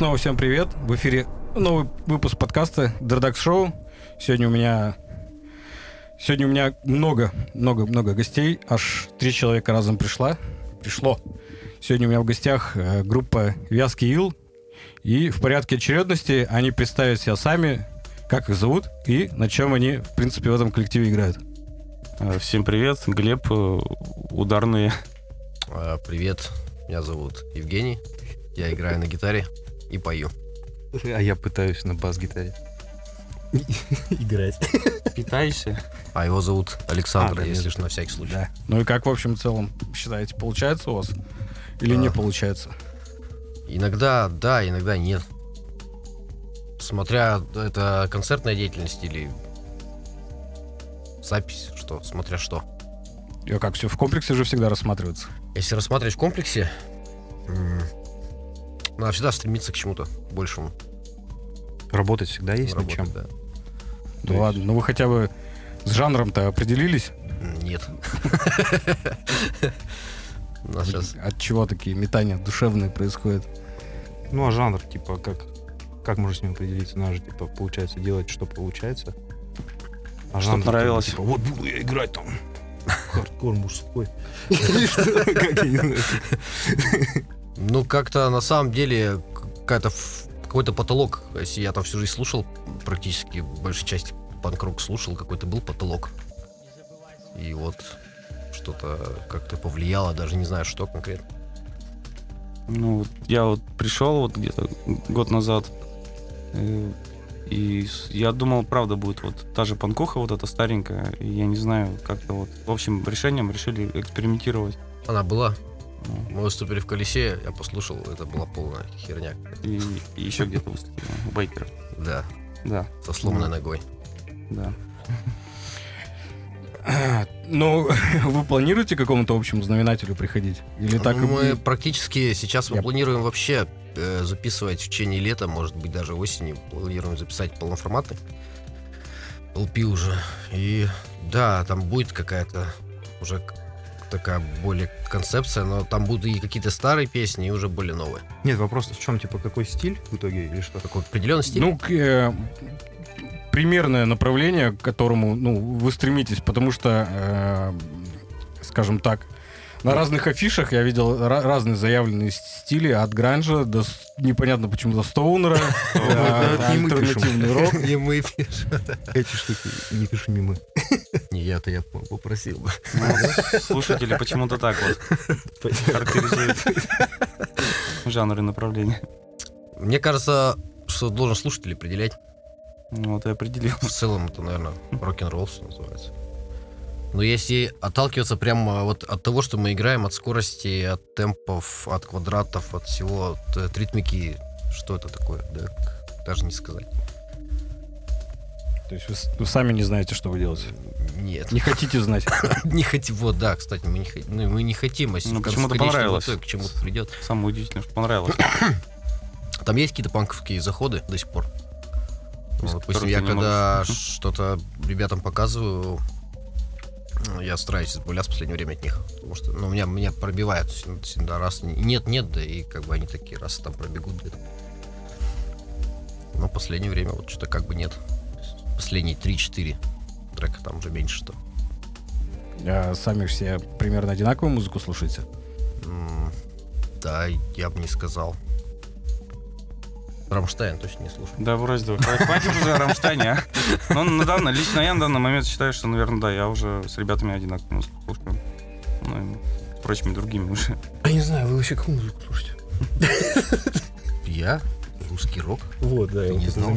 Снова всем привет. В эфире новый выпуск подкаста Дердакс Шоу. Сегодня у меня сегодня у меня много, много, много гостей. Аж три человека разом пришла. Пришло. Сегодня у меня в гостях э, группа Вязкий Ил. И в порядке очередности они представят себя сами, как их зовут и на чем они, в принципе, в этом коллективе играют. Э, Всем привет, Глеб, э, ударные. А, Привет, меня зовут Евгений. Я играю на гитаре и пою. А я пытаюсь на бас-гитаре. играть. Питаешься? А его зовут Александр, А, да, если ж на всякий случай. Да. Ну и как, в общем, в целом, считаете, получается у вас? Или не А. получается? Иногда да, иногда нет. Смотря это концертная деятельность или запись, что, смотря что. И как все в комплексе же всегда рассматривается. Если рассматривать в комплексе, надо всегда стремиться к чему-то большему. Работать всегда есть над Работать, чем. да. Ну есть- ладно, ну вы хотя бы с жанром-то определились? Нет. От чего такие метания душевные происходят? Ну, а жанр, типа, как, как можно с ним определиться? Надо же, типа, получается делать, что получается. А Что жанр, понравилось. Типа, вот буду я играть там хардкор мужской. Или что? Как я не знаю. Ну, как-то на самом деле какая-то какой-то потолок. Если я там всю жизнь слушал, практически большей части панк-рок слушал, какой-то был потолок. И вот что-то как-то повлияло, даже не знаю, что конкретно. Ну, вот я вот пришел вот где-то год назад, э, и я думал, правда, будет вот та же панкуха вот эта старенькая, и я не знаю, как-то вот, в общем, решением решили экспериментировать. Она была. Мы выступили в колесе, я послушал, это была полная херня. И, и еще где-то выступил, у. Да, Да, со сломанной ногой. да. Ну, вы планируете к какому-то общему знаменателю приходить? Или так и мы будет? практически сейчас мы Я- планируем вообще э, записывать в течение лета, может быть, даже осенью. Планируем записать полноформатный LP уже. И да, там будет какая-то уже такая более концепция, но там будут и какие-то старые песни, и уже более новые. Нет, вопрос в чем, типа, какой стиль в итоге или что? Такой определенный стиль. Ну, э, примерное направление, к которому ну, вы стремитесь, потому что, э, скажем так, на разных афишах я видел ра- разные заявленные стили, от гранжа до непонятно почему до стоунера, не мы пишем. альтернативный рок. Не мы пишем. Эти штуки не пиши мимо. Не я-то я попросил бы. Ну, слушатели почему-то так вот характеризуют жанры и направления. Мне кажется, что должен слушатель определять. Ну, вот и определил. В целом это, наверное, рок-н-ролл что называется. Но если отталкиваться прямо вот от того, что мы играем, от скорости, от темпов, от квадратов, от всего, от, от ритмики, что это такое, да, даже не сказать. То есть вы, вы сами не знаете, что вы делаете. Нет. Не хотите знать. Не хотим, вот, да, кстати, мы не, ну, мы не хотим, если Ну, почему-то понравилось. итоге к чему-то придет. Самое удивительное, что понравилось. Там есть какие-то панковские заходы до сих пор. Допустим, я когда можешь. что-то ребятам показываю, ну, я стараюсь избавляться в последнее время от них. Потому что ну, меня, меня пробивает всегда- раз. Нет, нет, да и как бы они такие раз там пробегут где-то. Но в последнее время вот что-то как бы нет. Последние 3-4 трека там уже меньше что. А сами все примерно одинаковую музыку слушаете? М, Да, я бы не сказал. Рамштайн точно не слушаю. Да, брось, давай. Хватит- уже о Рамштайне, а. Ну, на данный, лично я на данный момент считаю, что, наверное, да, я уже с ребятами одинаково музыку слушаю. Ну, и прочими другими уже. Я не знаю, вы вообще какую музыку слушаете? Я? Русский рок? Вот, да, я не знал.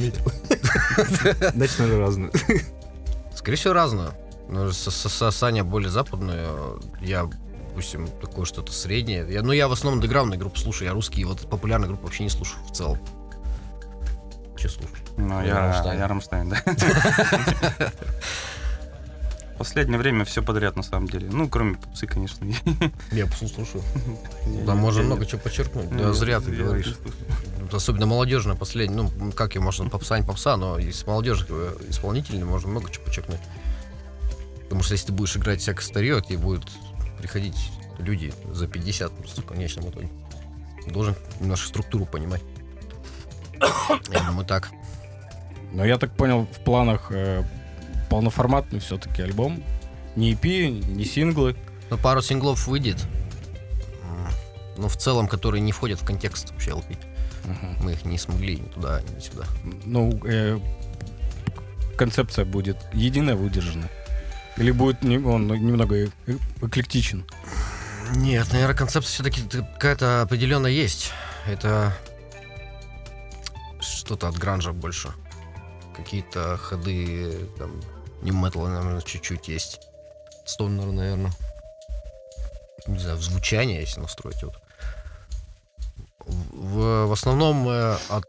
Значит, надо разное. Скорее всего, разное. Но с- с- с- Саня более западная, я, допустим, такое что-то среднее. Я, ну, я в основном андеграундные группы слушаю, я русские, вот популярные группы вообще не слушаю в целом. Че слушаю? Ну, я Рамштайн. я Рамштайн, да. Последнее время все подряд, на самом деле. Ну, кроме попсы, конечно. Я попсу слушаю. Да, можно много чего подчеркнуть. Ну, Да, зря ты говоришь. Особенно молодежная последняя. Ну, как ее можно попса, не попса, но из молодежи исполнительной можно много чего подчеркнуть. Потому что если ты будешь играть всякое старье, тебе будут приходить люди за 50 просто в конечном итоге. Должен немножко структуру понимать. Я думаю, так. Но я так понял, в планах э, полноформатный все-таки альбом. Не EP, не синглы. Ну, пару синглов выйдет. Но в целом, которые не входят в контекст вообще LP. Мгм. Мы их не смогли ни туда, ни сюда. Ну, э, концепция будет единая, выдержана. Или будет не- он немного э- эклектичен. Нет, наверное, концепция все-таки какая-то определенная есть. Это что-то от гранжа больше. Какие-то ходы, там, не металла, наверное, чуть-чуть есть. Стонер, наверное. Не знаю, в звучание, если настроить вот. В, в основном э, от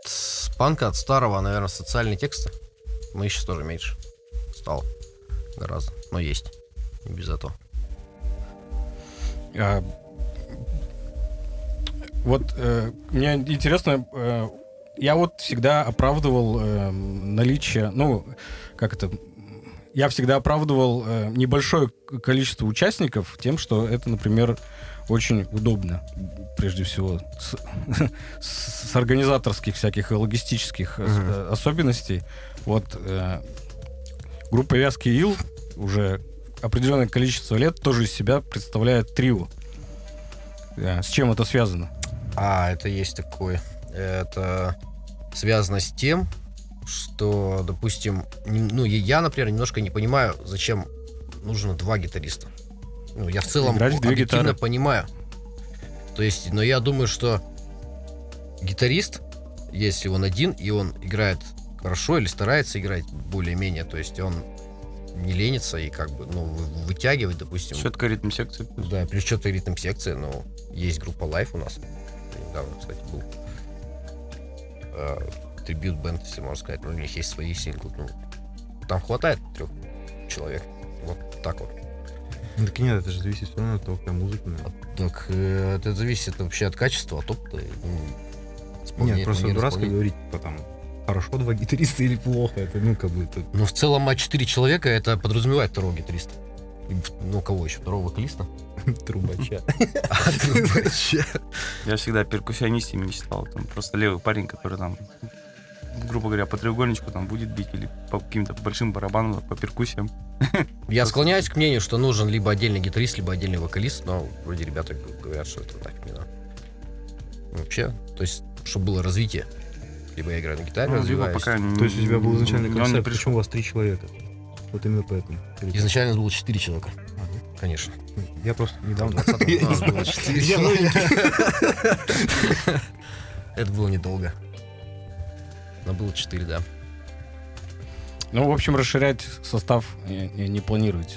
панка, от старого, наверное, социальные тексты. Но их сейчас тоже меньше стало. Гораздо. Но есть. Без этого. А, вот э, мне интересно, э, я вот всегда оправдывал э, наличие, ну, как это, я всегда оправдывал э, небольшое количество участников тем, что это, например, очень удобно, прежде всего, с, с- с организаторских всяких и логистических э, особенностей. Вот э, группа Вязкий Ил уже определенное количество лет тоже из себя представляет трио. Да, С чем это связано? А, это есть такое. Это связано с тем, что, допустим, ну, я, например, немножко не понимаю, зачем нужно два гитариста. Ну, я в целом Играть объективно гитары. понимаю. То есть, но я думаю, что гитарист, если он один, и он играет хорошо или старается играть более-менее, то есть он не ленится и как бы, ну, вы- вытягивать, допустим, Четко ритм секции. да, плюс что-то ритм секции, но есть группа Life у нас. Недавно, кстати, был. Трибют бенд, если можно сказать. Ну, у них есть свои синглы. Ну, там хватает трех человек. Вот так вот. Ну, так нет, это же зависит все равно от того, какая музыка. наверное. Так, э, это зависит вообще от качества, от опыта. ну, Нет, просто дурацко говорить, типа там, хорошо два гитариста или плохо. Это, ну, как бы, это... Но в целом, а четыре человека это подразумевает второго гитариста. И, Ну, кого еще? Второго вокалиста? Трубача. Трубача. Я всегда перкуссионистами мечтал. Там просто левый парень, который там, грубо говоря, по треугольничку там будет бить или по каким-то большим барабанам, по перкуссиям. Я склоняюсь к мнению, что нужен либо отдельный гитарист, либо отдельный вокалист, но вроде ребята говорят, что это надо. Ну, Вообще, то есть, чтобы было развитие. Либо я играю на гитаре, Ну, развиваюсь. пока То есть у тебя был изначальный концепт, пришел. почему у вас три человека? Вот именно поэтому. Изначально было четыре человека. Конечно. Я просто недавно... в 20 у нас было четыре Я человека. Это было недолго. Но было четыре, да. Ну, в общем, расширять состав не, не- не планируете.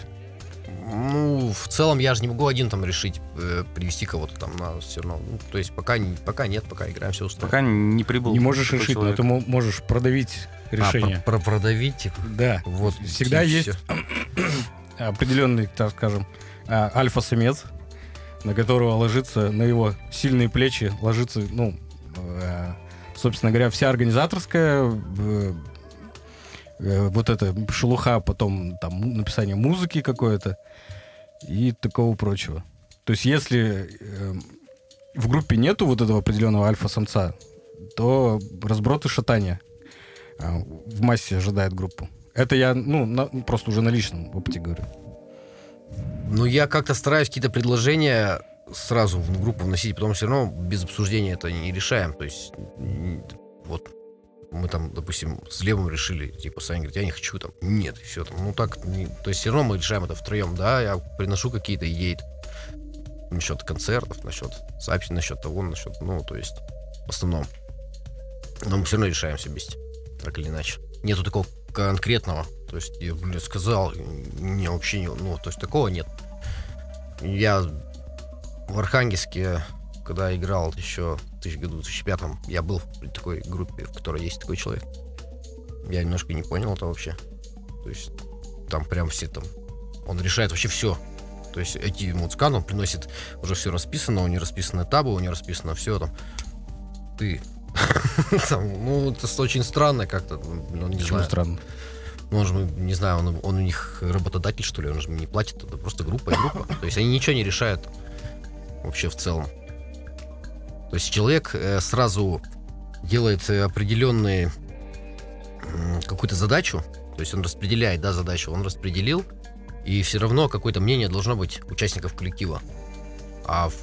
Ну, в целом я же не могу один там решить э, привести кого-то там на все равно. Ну, то есть пока, пока нет, пока играем все устраивает. Пока не прибыл. не можешь решить, но человек. ты мо- можешь продавить А, решение. про- про- продавить. Да. Вот. Всегда есть всё. Определенный, так скажем, а, альфа-самец, на которого ложится, на его сильные плечи ложится, ну, э, собственно говоря, вся организаторская э, э, вот эта шелуха, потом там написание музыки какое-то и такого прочего. То есть если в группе нету вот этого определенного альфа-самца, то разброд и шатание в массе ожидает группу. Это я, ну, на- просто уже на личном опыте говорю. Ну, я как-то стараюсь какие-то предложения сразу в группу вносить, потому что все равно без обсуждения это не решаем. То есть, вот мы там, допустим, с Левым решили, типа, Саня говорит, я не хочу там. Нет, все там. Ну, так, не- то есть все равно мы решаем это втроем, да, я приношу какие-то идеи насчет концертов, насчет записи, насчет того, насчет, ну, то есть, в основном. Но мы все равно решаем все вместе, так или иначе. Нету такого конкретного. То есть, я, блин, сказал, не, вообще не, ну, то есть, такого нет. Я в Архангельске, когда играл еще в 2000 году, в 2005 я был в такой группе, в которой есть такой человек. Я немножко не понял это вообще. То есть там прям все там... Он решает вообще все. То есть эти музыканты, он приносит уже все расписано, у него расписаны табы, у него расписано все там. Ты. Ну, это очень странно как-то. Ну, не Почему знаю. странно? Ну, он же, не знаю, он, он у них работодатель, что ли, он же не платит, это просто группа и группа. То есть они ничего не решают вообще в целом. То есть человек э, сразу делает э, определенные м, какую-то задачу, то есть он распределяет, да, задачу, он распределил, и все равно какое-то мнение должно быть участников коллектива. А в,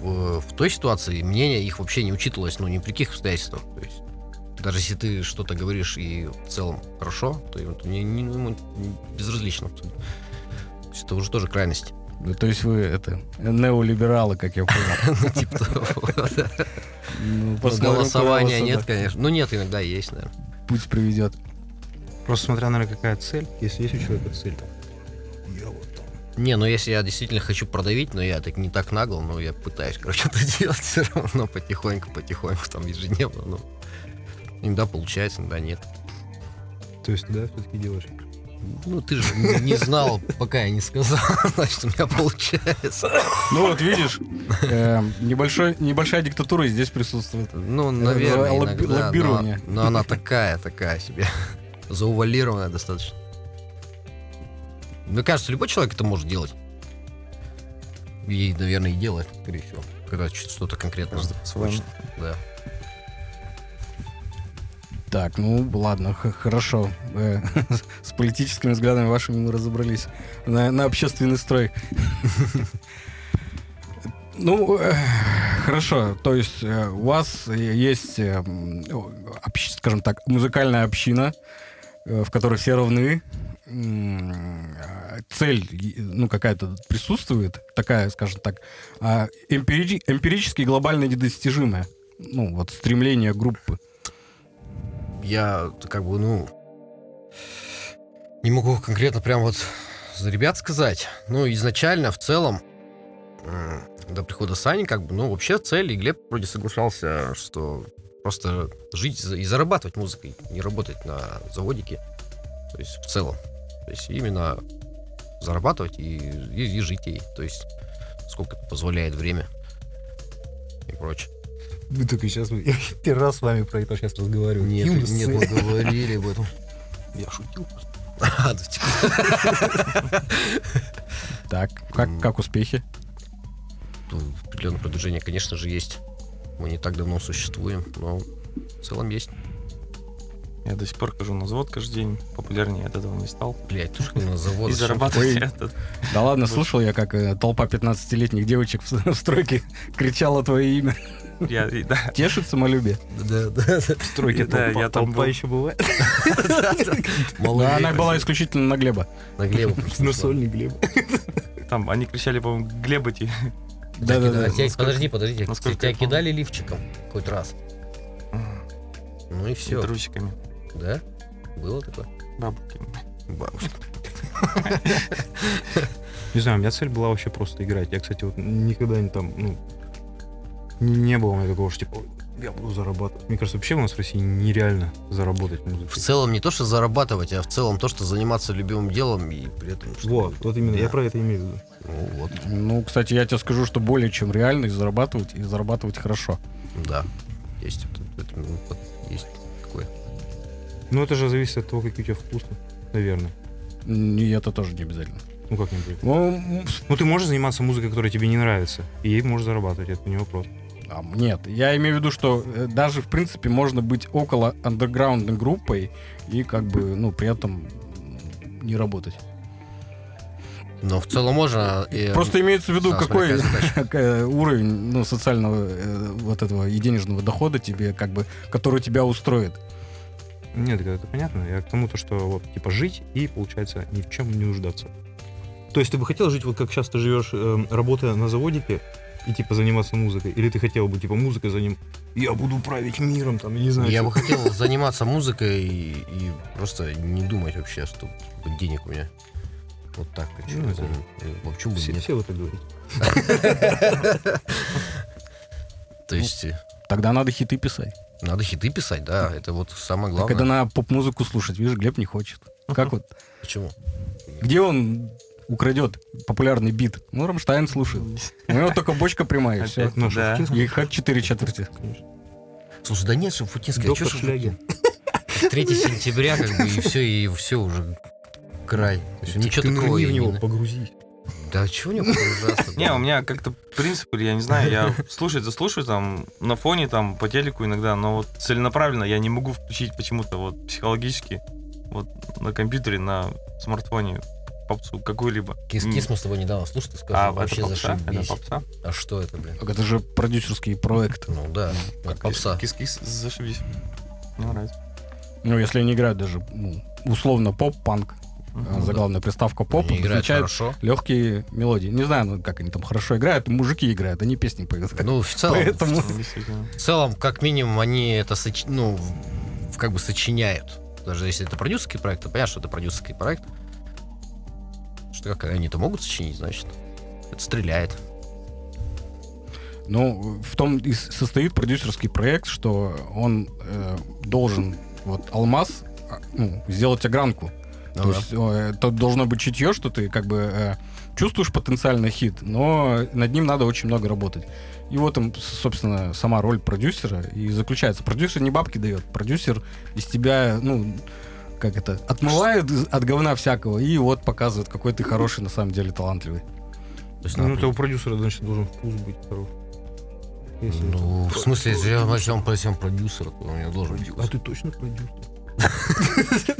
в- в той ситуации мнение их вообще не учитывалось, ну, ни при каких обстоятельствах. То есть даже если ты что-то говоришь и в целом хорошо, то ему это не, не- ему безразлично. То есть это уже тоже крайность. Ну, То есть вы это неолибералы, как я понял. Ну, типа. Ну, посмотрим, Голосования нет, конечно. Ну нет, иногда есть, наверное. Путь приведет. Просто смотря, наверное, какая цель. Если есть у человека цель, там. Не, ну если я действительно хочу продавить, но я так не так нагло, но я пытаюсь, короче, это делать все равно потихоньку, потихоньку, там ежедневно, ну. Иногда получается, иногда нет. То есть да, все-таки делаешь. Ну, ты же не знал, пока я не сказал, значит, у меня получается. Ну вот видишь, э, небольшой, небольшая диктатура здесь присутствует. Ну, наверное, лобби- иногда, но- лоббирование. Но, она такая, такая себе. Заувалированная достаточно. Мне кажется, любой человек это может делать. И, наверное, и делает, скорее всего. Когда что-то конкретно хочет. Да. Так, ну ладно, хорошо. Э, С политическими взглядами вашими мы разобрались. На, на общественный строй. Ну, э, хорошо. То есть э, у вас есть, скажем так, музыкальная община, в которой все равны. Цель, ну, какая-то присутствует, такая, скажем так, а эмпири- эмпирически глобально недостижимая. Ну, вот стремление группы. Я как бы, ну, не могу конкретно прям вот за ребят сказать. Ну, изначально, в целом, до прихода Сани, как бы, ну, вообще цель, и Глеб вроде соглашался, что просто жить и зарабатывать музыкой, не работать на заводике. То есть, в целом. То есть, именно зарабатывать и, и- и жить ей. То есть, сколько это позволяет время и прочее. Вы только сейчас... Я первый раз с вами про это сейчас разговариваю. Нет, Юность. нет, мы говорили об этом. Я шутил просто. А, типа, Так, как, как успехи? ну, определенное продвижение, конечно же, есть. Мы не так давно существуем, но в целом есть. Я до сих пор хожу на завод каждый день. Популярнее от этого не стал. Блять, тоже на завод. И зарабатывать этот. Да ладно, слышал я, как э, толпа 15-летних девочек в, стройке кричала твое имя. Я, да, Тешит самолюбие. Да, да, да. В стройке Да, толпа, я там толпа был. еще бывает. Малолетний. она была исключительно на Глеба. На Глеба просто На сольник Глеб. там они кричали, по-моему, Глеботи. Да-да-да. А тебя- Насколько- Подожди, подожди, тебя- я кидали лифчиком хоть раз. Ну и все. Трусиками, Да? Было такое? бабушками. Бабушка. Не знаю, у меня цель была вообще просто играть. Я, кстати, вот никогда не там, ну, не, было у меня такого, что типа, я буду зарабатывать. Мне кажется, вообще у нас в России нереально заработать В музыкой. целом не то, что зарабатывать, а в целом то, что заниматься любимым делом и при этом... Вот, вот именно, я Да. про это имею в виду. Ну вот, Ну, кстати, я тебе скажу, что более чем реально и зарабатывать, и зарабатывать хорошо. да. Есть это- это, ну, есть. Ну, это же зависит от того, какие у тебя вкусы, наверное. И это тоже не обязательно. Ну, как-нибудь. Ну, м, Ну, ты можешь заниматься музыкой, которая тебе не нравится, и ей можешь зарабатывать, это не вопрос. а, нет, я имею в виду, что э, даже, в принципе, можно быть около андерграундной группой и как бы, ну, при этом не работать. Но в целом можно... и, Просто имеется в виду, да, какой уровень ну, социального э, вот этого и денежного дохода тебе, как бы, который тебя устроит. Нет, это, это понятно. Я к тому, то, что вот, типа, жить и, получается, ни в чем не нуждаться. То есть ты бы хотел жить вот как сейчас ты живешь, эм, работая на заводике, и, типа, заниматься музыкой? Или ты хотел бы, типа, музыкой за ним, я буду править миром, там, я не знаю. Я что. бы хотел заниматься музыкой и, и просто не думать вообще, что типа, денег у меня вот так. Почему Ну, это? э, Почему бы Все, нет? все вы так говорите. То есть э, Тогда надо хиты писать. Надо хиты писать, да, это вот самое А главное. когда надо поп-музыку слушать, видишь, Глеб не хочет. Как вот? Почему? Где он украдет популярный бит? Ну, Рамштайн слушает. У него только бочка прямая, и все. Ну, да. И хоть четыре четверти. Слушай, да нет, Шафутинская, а Доктор что Шлягин. 3 сентября, как бы, и все, и все уже край. То есть ничего Ты такого. и в не него, на- погрузись. Да чего не погружаться? Не, у меня как-то принцип, я не знаю, я слушать заслушаю там на фоне, там по телеку иногда, но вот целенаправленно я не могу включить почему-то вот психологически вот на компьютере, на смартфоне попсу какую-либо. Кис М. Кис мы с тобой недавно слушали, ты А, сказал, это вообще попса? Это зашибись. попса? А что это, блин? Так Это же продюсерский проект. Ну да, как попса. Кис-кис, зашибись. Мне нравится. Ну, если они играют даже ну, условно поп-панк, А заглавная приставка поп, Они легкие мелодии. Не знаю, ну, как они там хорошо играют, мужики играют, они песни поют. Ну, в целом, Поэтому Действительно. в целом, как минимум, они это соч- ну, как бы сочиняют. Даже если это продюсерский проект, то понятно, что это продюсерский проект. Что как они это могут сочинить, значит, это стреляет. Ну, в том и состоит продюсерский проект, что он э, должен вот алмаз а, ну, сделать огранку. Ну То да. есть это должно быть чутье, что ты как бы э, чувствуешь потенциально хит, но над ним надо очень много работать. И вот, им, собственно, сама роль продюсера и заключается. Продюсер не бабки дает, продюсер из тебя, ну, как это, отмывает от говна всякого и вот показывает, какой ты хороший, на самом деле, талантливый. То есть, Ну, это у продюсера, значит, должен вкус быть хорош. Если ну, в смысле, если я возьмем, если он продюсер, то у него должен быть А ты точно продюсер?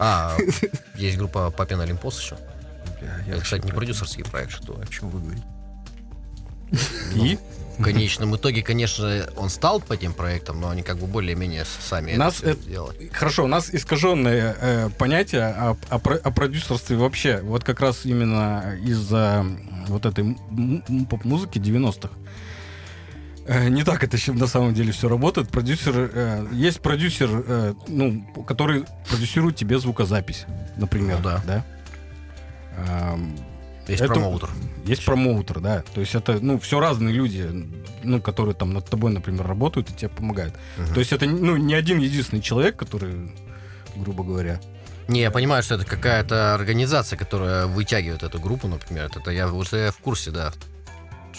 А, есть группа Папин Олимпос еще. Это, кстати, не продюсерский проект, что О чем вы говорите? И в конечном итоге, конечно, он стал по тем проектам, но они как бы более-менее сами Нас это сделали. Хорошо, у нас искаженное э, понятие о, о о продюсерстве вообще. Вот как раз именно из-за вот этой поп-музыки 90-х. Э, Не так это на самом деле все работает. Продюсер, э, есть продюсер, э, ну, который продюсирует тебе звукозапись, например. Ну да. Ам, Есть это- промоутер. есть промоутер, да. То есть это, ну, все разные люди, ну, которые там над тобой, например, работают и тебе помогают. Мгм. То есть это, ну, не один единственный человек, который, грубо говоря, Не, я понимаю, что это какая-то организация, которая вытягивает эту группу, например. Это я уже я в курсе, да.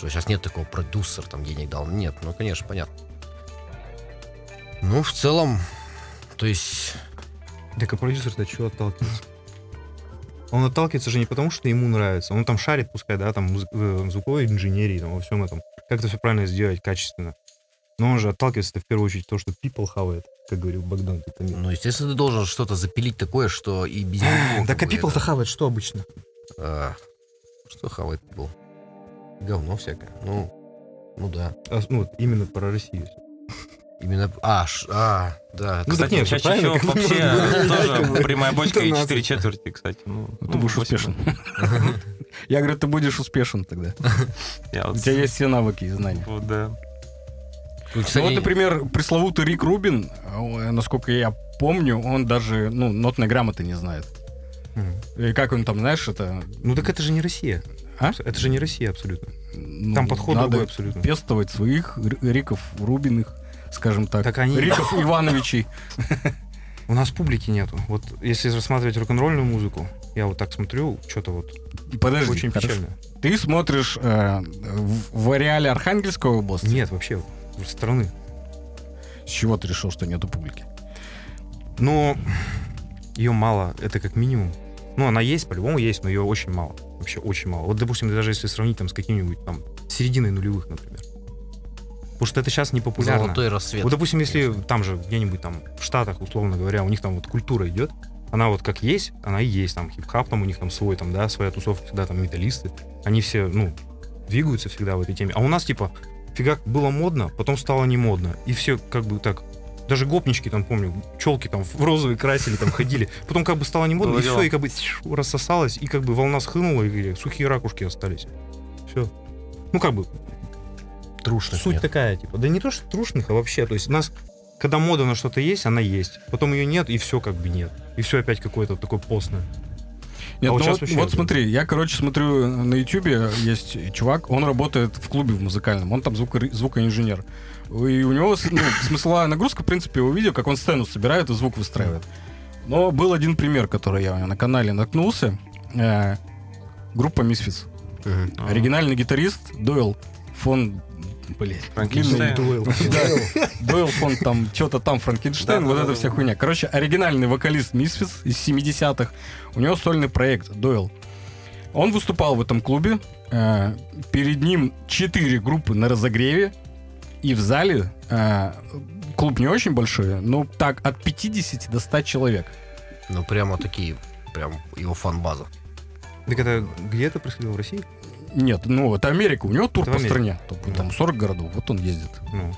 Что сейчас нет такого продюсер, там денег дал. Нет, ну, конечно, понятно. Ну, в целом, то есть... Так а продюсер-то что отталкивается? Он отталкивается же не потому, что ему нравится. Он там шарит, пускай, да, там музы- э, звуковой инженерии, там, во всем этом. Как это все правильно сделать, качественно. Но он же отталкивается в первую очередь то, что people хавает, как говорил Богдан. Ну, естественно, ты должен что-то запилить такое, что и без него... Так а people-то хавает что обычно? а, Что хавает был? Говно всякое. Ну, ну да. А, ну, вот именно про Россию. Именно... А, ш- а да. Ну, Кстати, нет, чаще всего вообще тоже прямая бочка и. 4 четверти, кстати. Ну, ты ну, будешь успешен. Я говорю, ты будешь успешен тогда. У тебя есть все навыки и знания. вот, да. Ну, Ну вот, например, пресловутый Рик Рубин, э, насколько я помню, он даже, ну, нотной грамоты не знает. И как он там, знаешь, это... Ну так это же не Россия. А? Это же не Россия абсолютно. ну, Там подход надо другой абсолютно. пестовать своих Риков Рубиных, скажем так. Так они- Риков Ивановичей. У нас публики нету. Вот если рассматривать рок-н-ролльную музыку, я вот так смотрю, что-то вот Подожди, очень хорошо. печально. Ты смотришь э, в, в ареале Архангельской области? Нет, вообще, страны. С чего ты решил, что нету публики? Но ее мало, это как минимум. Ну, она есть, по-любому есть, но ее очень мало. Вообще очень мало. Вот, допустим, даже если сравнить там с каким-нибудь там серединой нулевых, например. Потому что это сейчас не популярно. Золотой рассвет. Вот, допустим, если там же где-нибудь там в Штатах, условно говоря, у них там вот культура идет, она вот как есть, она и есть, там хип-хоп, там у них там свой, там, да, своя тусовка, всегда там металлисты, они все, ну, двигаются всегда в этой теме. А у нас, типа, фигак было модно, потом стало не модно, и все как бы так, даже гопнички там, помню, челки там в розовый красили, там ходили, потом как бы стало не модно, и все, и как бы рассосалось, и как бы волна схлынула, и сухие ракушки остались. Все. Ну, как бы, Трушных Суть нет. такая, типа, да не то, что трушных, а вообще, то есть у нас, когда мода на что-то есть, она есть, потом ее нет, и все как бы нет. И все опять какое-то такое постное. Нет, А вот ну вот, вот смотри, я, короче, смотрю на Ютубе, есть чувак, он работает в клубе в музыкальном, он там звуко- звукоинженер. И у него ну, смысловая нагрузка, в принципе, его видео, как он сцену собирает и звук выстраивает. Но был один пример, который я на канале наткнулся. Э, группа Misfits. А. Оригинальный гитарист Дойл фон... Блять, Франкенштейн. Да, Дойл фон там, что-то там, Франкенштейн, вот эта вся хуйня. Короче, оригинальный вокалист Misfits из 70-х. У него сольный проект Дойл. Он выступал в этом клубе. э, перед ним четыре группы на разогреве. И в зале э, клуб не очень большой, но так от 50 до 100 человек. Ну, прямо такие, прям его фан-база. Так это где это происходило в России? Нет, ну это Америка, у него тур Это по стране. Там- Там 40 городов, вот он ездит. Ну,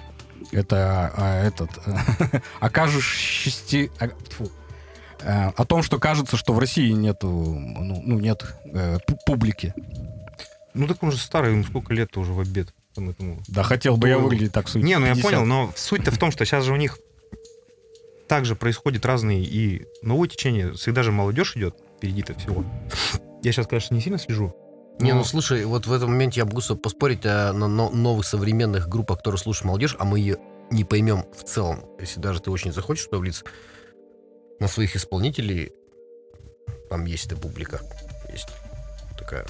Это а, этот окажешься а, тьфу. Э, о том, что кажется, что в России нету, ну, ну, нет э, пу- публики. ну так он же старый, ну сколько лет уже в обед там этому. Да хотел бы я Ну, выглядеть так свои Не, ну я 50. понял, но суть-то в том, что сейчас же у них также происходят разные и новое течение. Всегда же молодежь идет впереди-то всего. Я сейчас, конечно, не сильно слежу. Не, ну слушай, вот в этом моменте я могу поспорить на но- новых современных группах, которые слушают молодежь, а мы ее не поймем в целом. Если даже ты очень захочешь туда влиться, на своих исполнителей там есть эта публика. Есть такая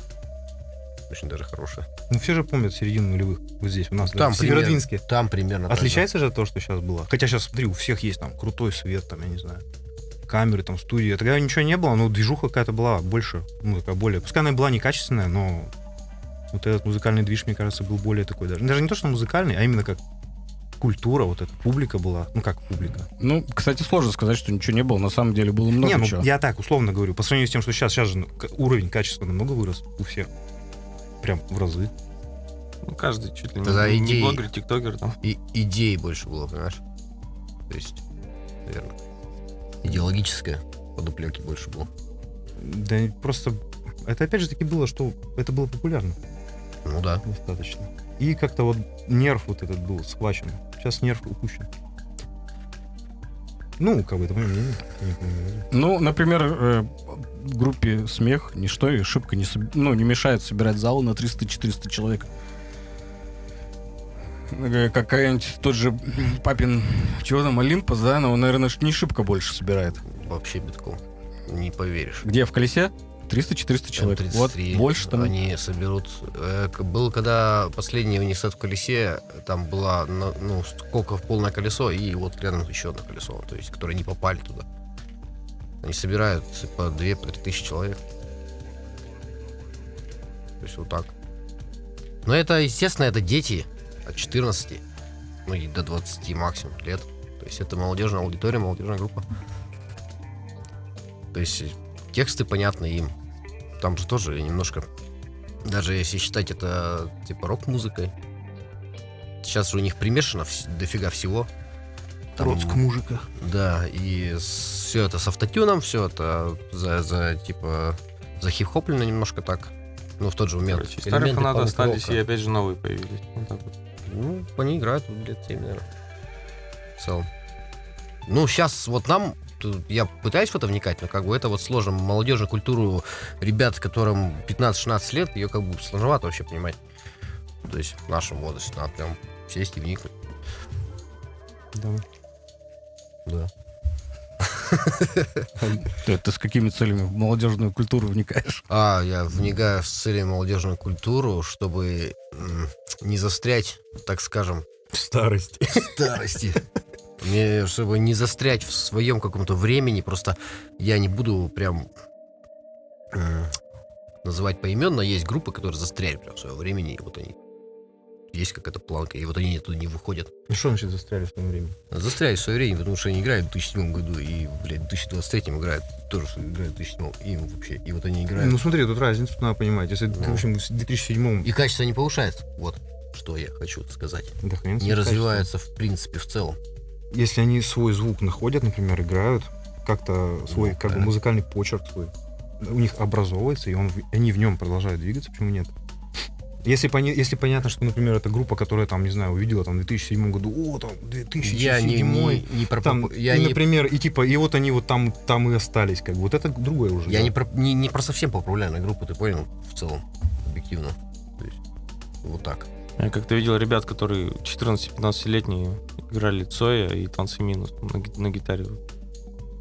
очень даже хорошая. Ну, все же помнят середину нулевых. Вот здесь у нас, да, Там в примерно- Северодвинске. Там примерно так же. Отличается же от того, что сейчас было. Хотя сейчас, смотри, у всех есть там крутой свет, там, я не знаю, камеры, там, студии. Тогда ничего не было, но движуха какая-то была больше, ну, такая более... Пускай она была некачественная, но вот этот музыкальный движ, мне кажется, был более такой даже. Даже не то, что музыкальный, а именно как культура, вот эта публика была. Ну, как публика. Ну, кстати, сложно сказать, что ничего не было. На самом деле было много не, ну, чего. я так условно говорю. По сравнению с тем, что сейчас, сейчас же ну, уровень качества намного вырос у всех. Прям в разы. Ну, каждый чуть ли не, Тогда не идеи- блогер, тиктокер там. И идей больше было, понимаешь? То есть, наверное, идеологическое подоплеки больше было. Да просто... Это опять же таки было, что это было популярно. Ну да. достаточно. И как-то вот нерв вот этот был схвачен. Сейчас нерв упущен. Ну, как бы это мое мнение. Я не понимаю. Ну, например, э, группе «Смех» ничто и шибко не, соб- ну, не мешает собирать зал на 300-400 человек. Э, Какая-нибудь тот же папин, чего там, Олимпос, да, но он, наверное, не шибко больше собирает. Вообще битком. Не поверишь. Где, в колесе? 300-400 человек. Вот М33, больше там... Они соберут... э, к- Был, когда последний университет в колесе, там была, на- ну, сколько полное колесо, и вот рядом еще одно колесо, то есть, которые не попали туда. Они собирают по 2 по 3 тысячи человек. То есть вот так. Но это, естественно, это дети от 14, ну и до 20 максимум лет. То есть это молодежная аудитория, молодежная группа. То есть тексты понятны им. Там же тоже немножко, даже если считать это типа рок-музыкой, сейчас же у них примешано дофига всего. Там, мужика. Да, и все это с автотюном, все это за, за типа за хип-хоплено немножко так. Ну, в тот же момент. Короче, старые фанаты остались, и опять же новые появились. Вот так вот. Ну, они играют лет 7, наверное. В целом. Ну, сейчас вот нам, я пытаюсь в это вникать, но как бы это вот сложно. Молодежную культуру ребят, которым 15-16 лет, ее как бы сложновато вообще понимать. То есть в нашем возрасте надо прям сесть и вникнуть. Да. Да. Ты, ты с какими целями в молодежную культуру вникаешь? А, я вникаю в цели молодежную культуру, чтобы не застрять, так скажем, Старость. старости. Мне, чтобы не застрять в своем каком-то времени, просто я не буду прям м, называть поименно. Есть группы, которые застряли прям в своем времени, и вот они есть какая-то планка, и вот они оттуда не выходят. Ну что значит застряли в своем времени? Застряли в свое время, потому что они играют в 2007 году, и, блядь, в 2023 играют, тоже играют в 2007, и им вообще, и вот они играют. Ну смотри, тут разницу надо понимать. Если, Ну. в общем, в 2007 И качество не повышается, вот, что я хочу сказать. да с Не развивается, в принципе, в целом. Если они свой звук находят, например, играют, как-то свой, Ну, как бы да. музыкальный почерк свой, у них образовывается, и он, они в нем продолжают двигаться, почему нет? Если, пони- если понятно, что, например, это группа, которая там, не знаю, увидела там в 2007 году, о, там 2007 Я не, не, не про там, попу- я и, не например, и типа, и вот они вот там, там и остались, как бы. Вот это другое уже. Я да. не про, не, не про совсем популярную группу, ты понял, в целом, объективно. То есть, вот так. Я как-то видел ребят, которые 14-15-летние играли Цоя и танцы минус на, на гитаре.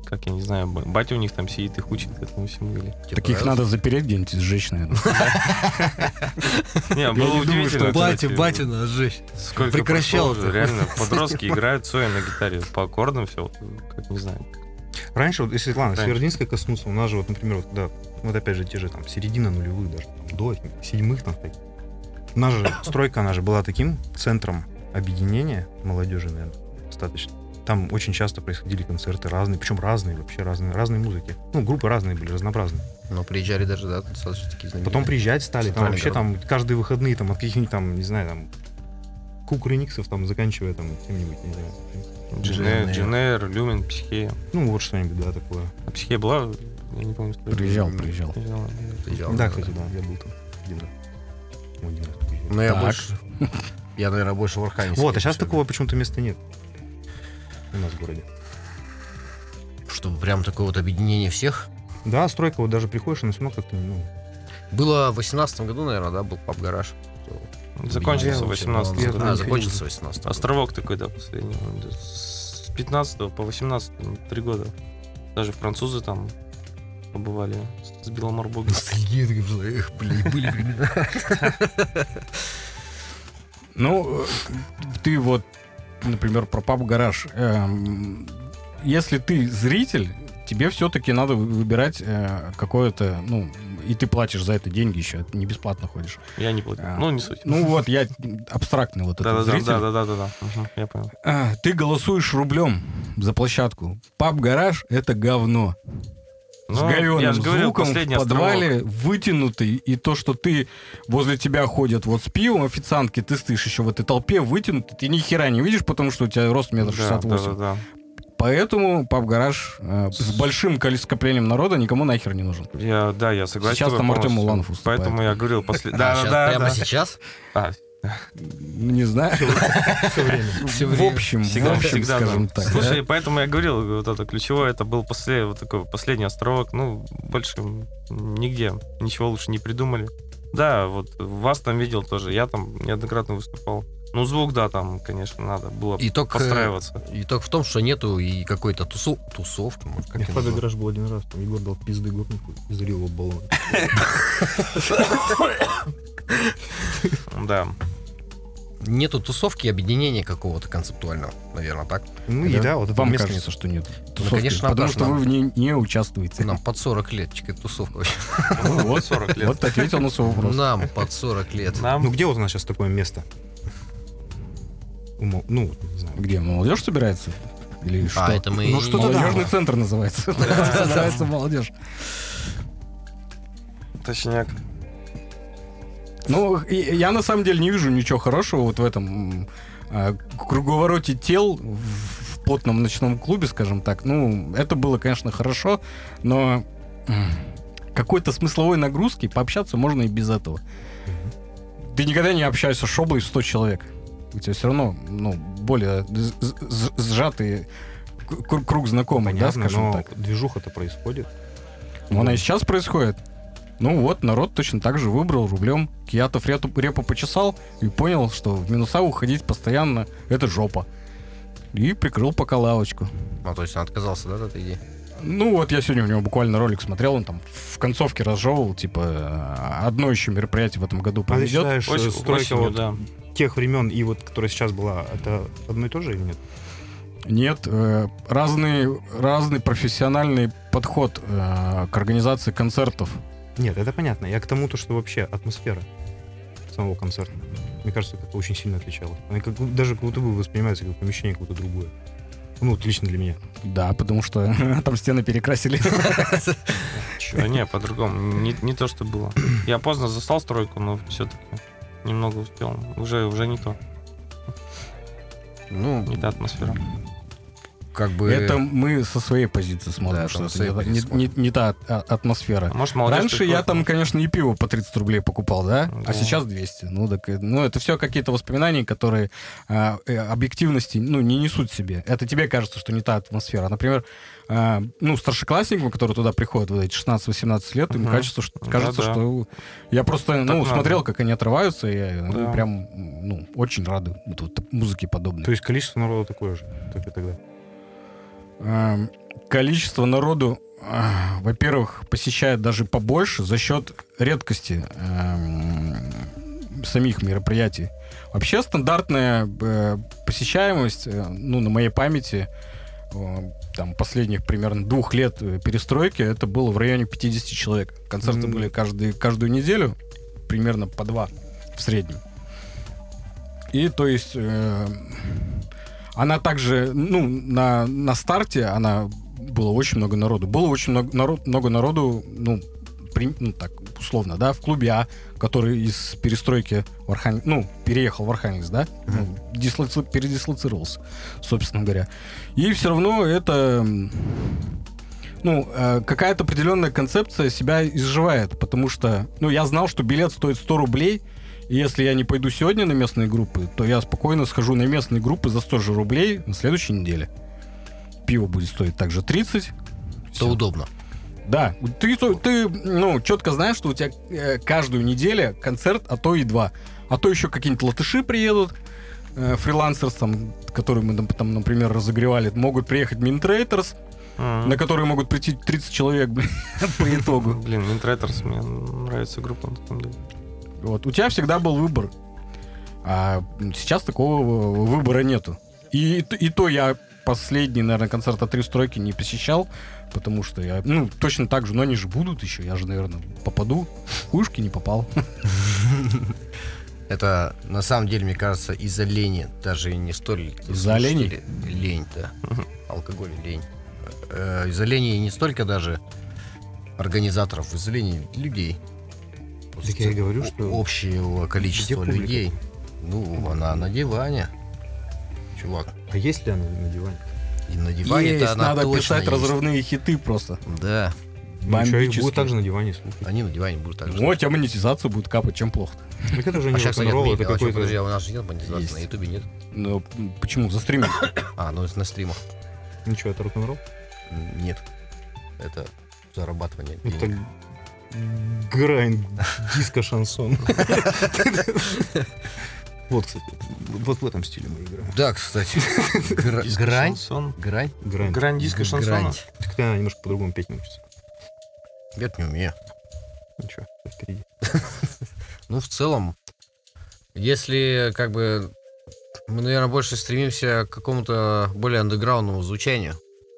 Как, я не знаю, ба- батя у них там сидит, их учит этому всему или... Тебе Таких понравилось? надо запереть где-нибудь и сжечь, наверное. Не, было удивительно. что кстати, нас жечь. Сколько прекращал. Реально, подростки играют Цоя на гитаре по аккордам, все, как не знаю. Раньше, вот, если, ладно, Раньше. Северодвинска коснуться, у нас же, вот, например, вот, да, вот опять же, те же там середина нулевых, даже там, до седьмых там. так. У нас же стройка, она же была таким центром объединения молодежи, наверное, достаточно. Там очень часто происходили концерты разные, причем разные, вообще разные, разные музыки. Ну, группы разные были, разнообразные. Но приезжали даже, да, достаточно такие знаменитые. Потом приезжать стали, там вообще там каждые выходные там от каких-нибудь там, не знаю, там кукрыниксов там, заканчивая там кем-нибудь, не знаю. Дженер, Люмен, Психея. Ну, вот что-нибудь, да, такое. А Психея была? Я не помню. что Приезжал, приезжал. Приезжала. Приезжал, да, кстати, да, я был там один раз. Один раз приезжал. Но я Так. больше... Я, наверное, больше в Архангельске. Вот, а сейчас такого почему-то места нет у нас в городе. Чтобы прям такое вот объединение всех. Да, стройка, вот даже приходишь, она все равно как-то, ну, Было в 18 году, наверное, да, был пап-гараж. Закончился в Объединение 18 Я А, не закончился в 18 Островок такой, да, последний. С 15 по 18 три года. Даже французы там побывали с Беломорбогом. Ностальгия, такая была, эх, блин, были времена. Ну, э, ты вот, например, про паб гараж. Эм, Если ты зритель, тебе все-таки надо вы- выбирать э, какое-то, ну, и ты платишь за это деньги еще, не бесплатно ходишь. Я не платил. А. Ну, не суть. Ну вот, я абстрактный вот этот зритель. да-да-да, я понял. А, ты голосуешь рублем за площадку. Паб гараж это говно. С Ну, говёным я же говорил, звуком в подвале, вытянутый, и то, что ты возле тебя ходят вот с пивом официантки, ты стоишь еще в этой толпе вытянутый, ты ни хера не видишь, потому что у тебя рост метр Да, шестьдесят восемь. да-да-да. Поэтому паб-гараж э, с большим количеством скоплением народа никому нахер не нужен. Я, да, я согласен. Сейчас с там Артем. Уланов выступает. Поэтому я говорил после... А, Да, щас- да, Прямо да. сейчас? Ну, Не знаю. все время. Всё В время. общем, Всегда, в общем, всегда, скажем да. так. Слушай, да. поэтому я говорил, вот это ключевое, это был после, вот такой последний островок. Ну, больше нигде ничего лучше не придумали. Да, вот вас там видел тоже, я там неоднократно выступал. Ну, звук, да, там, конечно, надо было Итог, постраиваться. Итог в том, что нету и какой-то тусу... тусовки, может, как Я в гараж был один раз, там Егор дал пизды гопнику и залил его баллон. Да. Нету тусовки объединения какого-то концептуального, наверное, так? Ну и Да, вот Вам место кажется, что нет тусовки, конечно, потому что вы в ней не участвуете. Нам под 40 лет, чекай, тусовка вообще. Ну, вот, 40 лет. Вот ответил на свой вопрос. Нам под 40 лет. Нам Ну где вот у нас сейчас такое место? Ну, не знаю. Где, молодежь собирается? Или что? А, это мы... Ну, что-то да. Молодежный центр называется. Собирается молодежь. точняк. Ну, я на самом деле не вижу ничего хорошего вот в этом а, круговороте тел в потном ночном клубе, скажем так. Ну, это было, конечно, хорошо, но какой-то смысловой нагрузки пообщаться можно и без этого. Ты никогда не общаешься с шоблой в 100 человек. У тебя все равно, ну, более сжатый круг знакомых, да, Понятно, скажем но так. движуха-то происходит. Ну, она и сейчас происходит. Ну вот, народ точно так же выбрал рублем. Киятов репу, репу почесал и понял, что в минуса уходить постоянно — это жопа. И прикрыл пока лавочку. Ну, то есть он отказался, да, от этой идеи? Ну вот я сегодня у него буквально ролик смотрел, он там в концовке разжевывал, типа, э, одно еще мероприятие в этом году А ты проведет. считаешь, э, Ось- стройка осенью, вот да. Тех времен и вот, которая сейчас была, это одно и то же или нет? Нет, э, разный, разный профессиональный подход э, к организации концертов. Нет, это понятно. Я к тому, то, что вообще атмосфера самого концерта, мне кажется, как-то очень сильно отличалась. Она как, даже как будто бы воспринимается как помещение какое-то другое. Ну, вот лично для меня. Да, потому что там стены перекрасили. Да не, по-другому. Не то, что было. Я поздно застал стройку, но все-таки немного успел. Уже, уже не то. Ну, Не та атмосфера. как бы... Это мы со своей позиции смотрим, Да, что это не, не- не- не та а- атмосфера. А может, молодежь Раньше я там, ну, конечно, и пиво по 30 рублей покупал, да? Да. А сейчас 200. Ну, так, ну это все какие-то воспоминания, которые а, э, объективности ну, не несут себе. Это тебе кажется, что не та атмосфера. Например, ну, старшеклассникам, которые туда приходят, вот эти 16-18 лет, им кажется, что, кажется, Да-да. что я просто ну, надо. смотрел, как они отрываются, и они Да. прям ну, очень рады вот, музыке подобной. То есть количество народа такое же, как и тогда. Количество народу, а, во-первых, посещает даже побольше за счет редкости самих мероприятий. Вообще стандартная э, посещаемость, э, ну, на моей памяти, там последних примерно двух лет э, перестройки это было в районе 50 человек. Концерты М. были каждый, каждую неделю, примерно по два в среднем. И то есть э, она также, ну, на, на старте она было очень много народу. Было очень много, народ, много народу, ну, при- ну, так, условно, да, в клубе А, который из перестройки в Архангельск, ну, переехал в Архангельск, да, ну, дислоци- передислоцировался, собственно говоря. И все равно это, ну, э, какая-то определенная концепция себя изживает, потому что, ну, я знал, что билет стоит 100 рублей, и если я не пойду сегодня на местные группы, то я спокойно схожу на местные группы за 100 же рублей на следующей неделе. Пиво будет стоить также 30. Это удобно. Да, ты, ты, ну, четко знаешь, что у тебя э, каждую неделю концерт, а то и два. А то еще какие-нибудь латыши приедут, э, фрилансерс, там, которые мы там, там, например, разогревали, могут приехать Минтрейтерс, М. на которые могут прийти 30 человек блин, по итогу. Блин, Интрайтерс, мне нравится группа на самом деле. Вот, у тебя всегда был выбор. А сейчас такого выбора нету. И, и то я последний, наверное, концерт от три стройки не посещал, потому что я, ну, точно так же, но они же будут еще, я же, наверное, попаду. Ушки не попал. Это на самом деле, мне кажется, из-за лени. Даже не столь... Из-за оленей? слушателей. Лень, да. Алкоголь, лень. Э, Из-за лени не столько даже организаторов, из-за лени людей. Так я и говорю, что- Общего количества людей. Ну, она на диване. Чувак. А есть ли она на диване? И на диване Есть, она надо точно писать есть. разрывные хиты просто. Да. Ну, Бомбические. будет также на диване слушать. Они на диване будут так же. Ну, а тебя монетизация будет капать, чем плохо. Так это уже а не сейчас, кстати, рок-н-ролл, это. А чё, подожди, какой-то... а у нас же нет монетизации Есть. на ютубе нет? Ну, почему? За стриминг. А, ну на стримах. Ну что, это рок-н-ролл? Нет. Это зарабатывание денег. Это грайн, диско-шансон. Вот, кстати, вот в этом стиле мы играем. Да, кстати. Грань. шансон. Грань. Грайн. Грань диска шансона. Грань. Так ты немножко по-другому петь научится. Я не умею. Ничего, всё впереди. Ну, в целом, если как бы мы, наверное, больше стремимся к какому-то более андеграундному звучанию,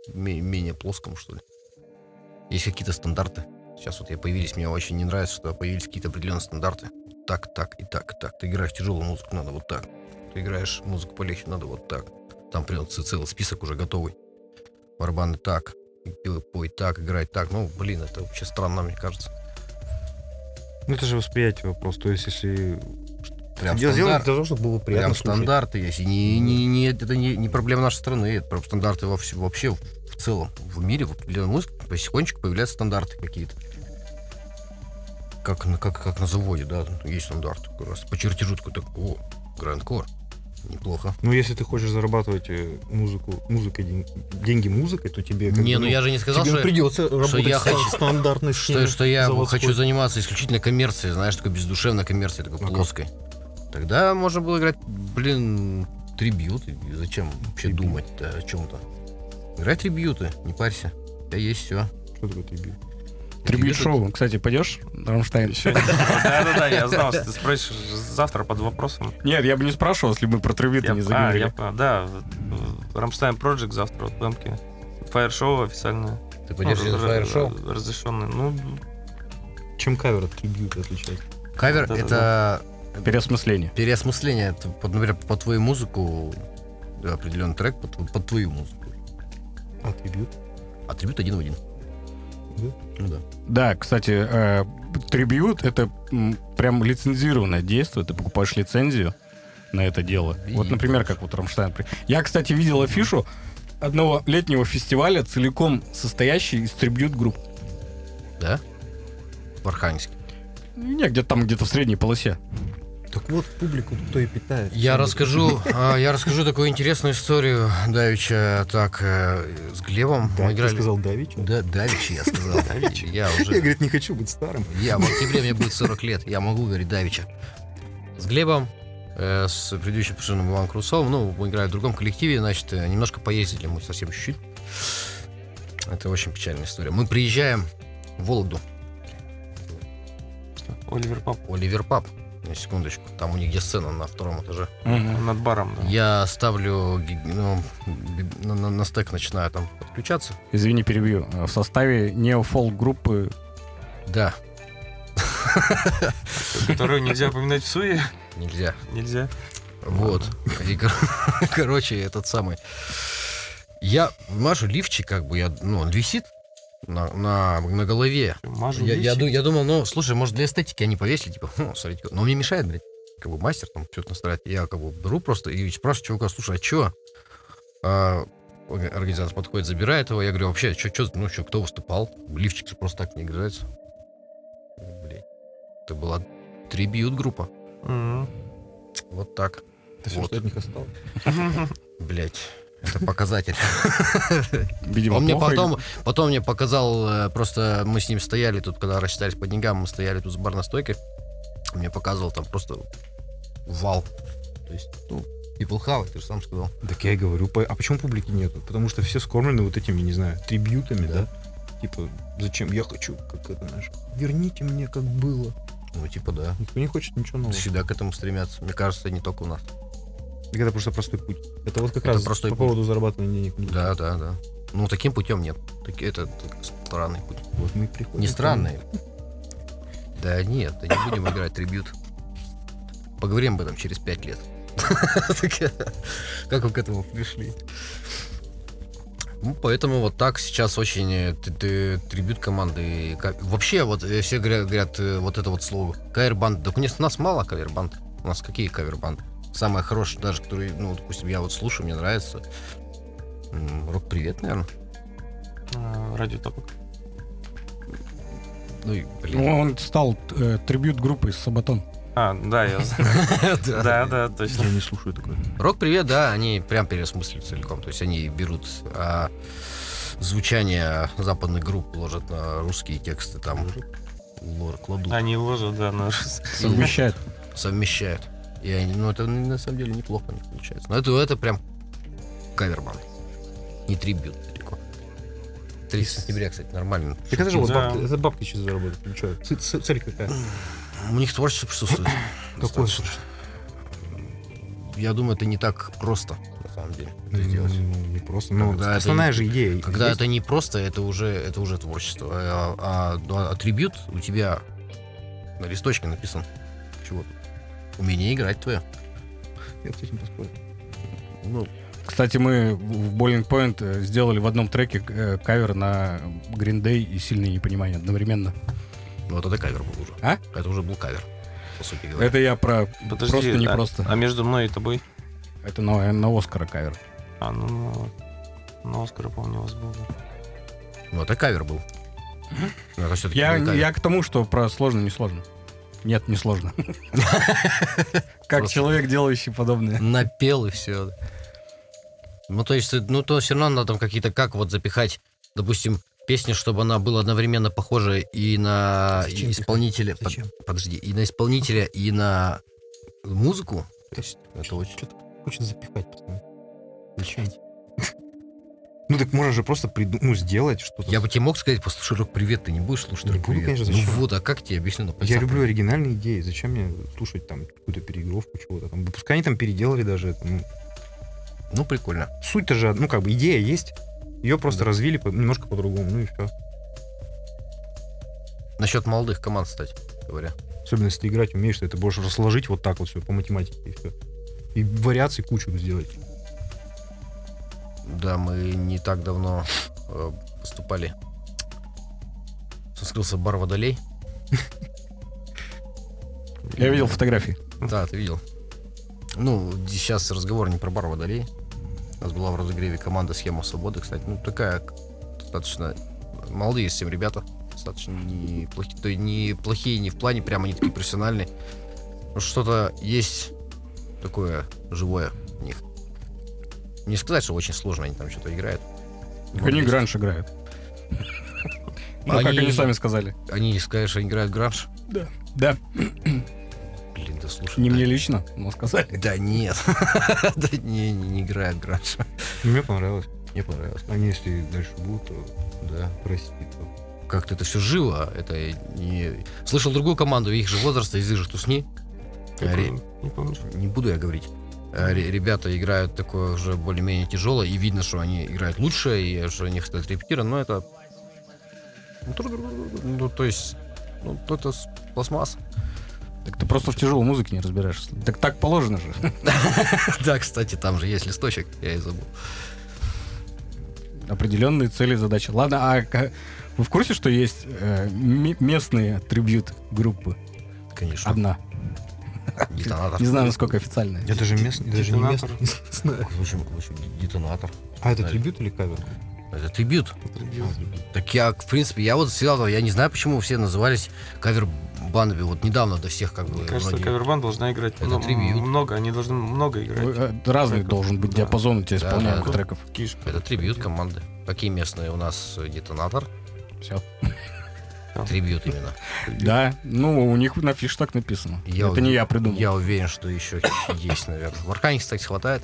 ме- менее плоскому, что ли. Есть какие-то стандарты. Сейчас вот я появились, мне очень не нравится, что появились какие-то определенные стандарты. Так, так и так, так. Ты играешь тяжелую музыку, надо вот так. Ты играешь музыку полегче, надо вот так. Там ц- целый список уже готовый. Барабаны так, пой так, играй так. Ну, блин, это вообще странно, мне кажется. Ну это же восприятие вопрос. То есть, если Прям дело стандарт. для того, чтобы было приятно Прям слушать. стандарты есть. И не, не, не, это не, не проблема нашей страны, это прям стандарты во вообще в целом. В мире, в определенной музыке потихонечку появляются стандарты какие-то. Как, как, как на заводе, да, есть стандарт. Как раз по чертежу такой, так, о, грандкор. Неплохо. Ну, если ты хочешь зарабатывать э, музыку, музыкой, ден- деньги музыкой, то тебе как не, бы, ну я же не сказал, тебе что, придется работать я хочу- стандартной что, что я заводской. хочу заниматься исключительно коммерцией, знаешь, такой бездушевной коммерцией, такой А как? плоской. Тогда можно было играть, блин, трибьют. И Зачем вообще Трибьют. думать о чем-то? Играй трибьюты, не парься. У тебя есть все. Что такое трибьют? Трибьют-шоу. Кстати, пойдешь, Рамштайн? Да-да-да, я знал, что ты спросишь завтра под вопросом. Нет, я бы не спрашивал, если мы про трибьюты Я- не а, заговорили. я понял, да. Рамштайн Project завтра в Бэмке. Фаер-шоу официальное. Ты пойдешь на фаер-шоу? ра- Разрешенное. Ну, Чем кавер от трибьюта отличается? Кавер это Переосмысление. переосмысление, это, например, под твою музыку, определенный трек под, тв- под твою музыку. А трибьют? А трибьют один в один. Да? Ну да. Да, кстати, э, трибьют это м, прям лицензированное действие. Ты покупаешь лицензию на это дело. И- Вот, например, как вот Рамштайн. Я, кстати, видел афишу одного летнего фестиваля, целиком состоящий из трибьют-групп. Да? В Архангельске. Не, где-то там, где-то в средней полосе. Так вот, публику кто и питает. Я расскажу, а, я расскажу такую интересную историю Давича так э, с Глебом. Да, Мы ты играли. сказал Давич? Да, Давич, я сказал. Давич. Я Я, уже. говорит, не хочу быть старым. Я в октябре мне будет 40 лет. Я могу говорить Давича. С Глебом, э, с предыдущим пассажиром Иваном Крусовым, ну, мы играли в другом коллективе, значит, э, немножко поездили мы совсем чуть-чуть. Это очень печальная история. Мы приезжаем в Вологду, Оливер Пап. Оливер Паб. На секундочку. Там у них где сцена на втором этаже. Мгм. Над баром, да. Я ставлю, ну, на, на- на стек начинаю там подключаться. Извини, перебью. В составе неофолк группы Да, Которую нельзя упоминать в суе. нельзя. Нельзя. Вот. И, кор- короче, этот самый. Я мажу лифчик, как бы, я, ну, он висит на, на, на голове. Мажу Я, я, я думал, ну, слушай, может, для эстетики они повесили, типа, «Хм, смотрите, но мне мешает, блядь, как бы мастер там что-то настраивать. Я как бы беру просто и спрашиваю чувака, слушай, а чё? А, орга- организатор подходит, забирает его. Я говорю, вообще, чё, чё, ну что, кто выступал? Лифчик же просто так не играется. Блядь. Это была трибьют группа. Мгм. Вот так. Все, Вот. что от них осталось. Блять. Это показатель. Видимо, Он мне потом, потом мне показал, э, просто мы с ним стояли тут, когда рассчитались по деньгам, мы стояли тут с барной стойкой. Мне показывал там просто вал. То есть, ну, people have, ты же сам сказал. Так я и говорю, а почему публики нету? Потому что все скормлены вот этими, не знаю, трибьютами, да? Типа, зачем? Я хочу, как это, знаешь, верните мне, как было. Ну, типа, да. Никто не хочет ничего нового. Всегда к этому стремятся. Мне кажется, не только у нас. Так это просто простой путь. Это вот как Это раз простой по путь. поводу зарабатывания денег. Да, да, да. Ну, таким путем нет. Так, это, так странный путь. Вот мы приходим. Не странный. Да нет, да не будем играть трибют. Поговорим об этом через пять лет. Как вы к этому пришли? Ну, поэтому вот так сейчас очень э, трибьют команды. Вообще, вот э, все говорят, говорят, э, вот это вот слово. Кавер-банд. Да, у нас мало кавер-банд. У нас какие кавер-банды? Самое хорошее, даже, которые, ну, допустим, я вот слушаю, мне нравится. Рок-привет, наверное. А, Радио Тапок. Ну, и, Ну, блин. он стал э, трибьют группы из Сабатон. А, да, я знаю. Да, да, точно. Я не слушаю такое. Рок-привет, да, они прям переосмыслили целиком. То есть они берут а, звучание западных групп, ложат на русские тексты, там лор- кладут, Они ложат, да, на Совмещает. совмещают. И они, ну, это на самом деле неплохо у них получается. Но это, это прям кавербанд. Не трибют далеко. 30 сентября, кстати, нормально. Так это же вот Да. бабки, это бабки сейчас заработать. Ну что, цель какая? У них творчество присутствует. Какое? Я думаю, это не так просто, на самом деле, это сделать. Не просто. Ну, Когда это основная не- же идея. Когда есть. это не просто, это уже, это уже творчество. А, а, а атрибют у тебя на листочке написан. Чего тут? Умение играть твое. Я с этим поспорил. Ну, Кстати, мы в Bowling Point э, сделали в одном треке э, кавер на Green Day и сильное непонимание одновременно. вот это кавер был уже. А? Это уже был кавер, по сути говоря. Это я про Подожди, просто не а- просто. А между мной и тобой? Это на, на Оскара кавер. А, ну, ну, на Оскара, помню, у вас был. Ну, это кавер был. Ну, это Я, был кавер. я к тому, что про сложно, не сложно. Нет, не сложно. Как человек, делающий подобное. Напел и все. Ну, то есть, ну, то все равно надо там какие-то, как вот запихать, допустим, песню, чтобы она была одновременно похожа и на Зачем исполнителя. Под- подожди, и на исполнителя, и на музыку. То есть, это очень... Хочет запихать постоянно. Зачем? Ну так можно же просто приду- ну, сделать что-то. Я бы тебе мог сказать, послушай, рок привет, ты не будешь слушать Не буду, конечно, ну зачем? вот, а как тебе объясню на Я пальцах? люблю оригинальные идеи. Зачем мне слушать там какую-то переигровку чего-то там? Пускай они там переделали даже это. Ну, Ну, прикольно. суть-то же, ну как бы идея есть. Ее просто Да. развили по- немножко по-другому. Ну и все. Насчет молодых команд, кстати говоря. Особенно если ты играть умеешь, то это можешь разложить вот так вот все по математике и все. И вариаций кучу сделать. Да, мы не так давно э, выступали. Скрылся бар Водолей. Я видел фотографии. Да, ты видел. Ну, сейчас разговор не про бар Водолей. У нас была в разогреве команда «Схема свободы», кстати. Ну, такая достаточно молодые совсем ребята. Достаточно неплохие. То есть не плохие не в плане, прямо они такие профессиональные. Но что-то есть такое живое в них. Не сказать, что очень сложно они там что-то играют. Вот Они есть. гранж играют. Ну, как Они- сами сказали. Они сказали, что они играют в гранж. Да, Блин, да слушай. не да- мне лично, но сказали. Да нет. Да не, не, не играют в гранж. Мне понравилось. Мне понравилось. Они если дальше будут, то Да. прости. то- Как-то это все живо. Это не... Слышал другую команду их же возраста, из их же тусни. Ре- Не помнишь? Не буду я говорить. Э, ре- Ребята играют такое уже более-менее тяжелое, и видно, что они играют лучше, и что у них стоит репетира, но это... ну. Ну, то есть, ну, это пластмасс. Так ты просто в тяжелой музыке не разбираешься. Так так положено же. Да, кстати, там же есть листочек, я и забыл. Определенные цели и задачи. Ладно, а вы в курсе, что есть э, местные трибьют группы? Конечно. Одна. Детонатор. Не знаю, насколько официальная. Я даже местный, даже не местный. почему детонатор? А это трибьют или кавер? Это трибьют. Так я, в принципе, я вот всегда, я не знаю, почему все назывались кавер-бандами. Вот недавно до всех как бы Мне кажется, вроде- кавербанд должна играть Это ну, трибьют. много, они должны много играть. Э, Разный Треков. должен быть Да. диапазон у тебя Да, исполняемых да, да. треков. Кишка. Это трибьют команды. Какие местные у нас э, детонатор? Все. Трибьют именно. Да, ну у них на афише так написано. Я Это не я придумал. Я уверен, что еще есть, наверное. В Аркане, кстати, хватает.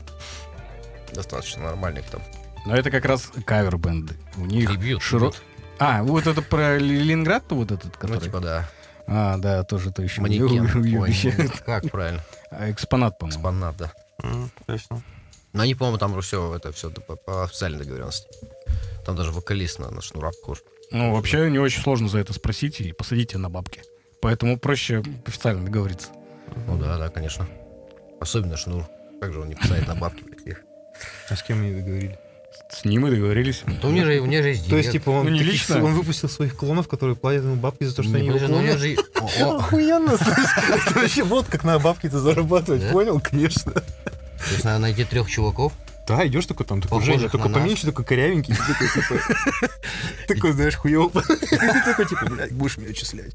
Достаточно нормальных там. Но это как раз кавер-бенды. У них Трибют. широ... трибют. А, вот это про Ленинград вот этот, который? Ну, типа, да. А, да, тоже то еще Манекен. Ой, Как правильно? А, Экспонат, по-моему. Экспонат, да. Точно. Но они, по-моему, там все это все по, по официальной договоренности. Там даже вокалист на, на шнурах похож. Ну, вообще, не очень сложно за это спросить и посадите на бабки. Поэтому проще официально договориться. Ну да, да, конечно. Особенно шнур. Как же он не писает на бабки таких? А с кем они договорились? С ним и договорились. То у них же, у них же есть То есть, типа, он, Ну, не лично. он выпустил своих клонов, которые платят ему бабки за то, что Не, они его подожди, ну, же... Охуенно, вообще вот как на бабки-то зарабатывать, понял? Конечно. То есть надо найти трех чуваков. Да, идешь такой там, такой Похожих Женя, нас. поменьше, такой корявенький, такой, типа, такой, знаешь, хуёв. Ты такой, типа, блядь, будешь меня отчислять.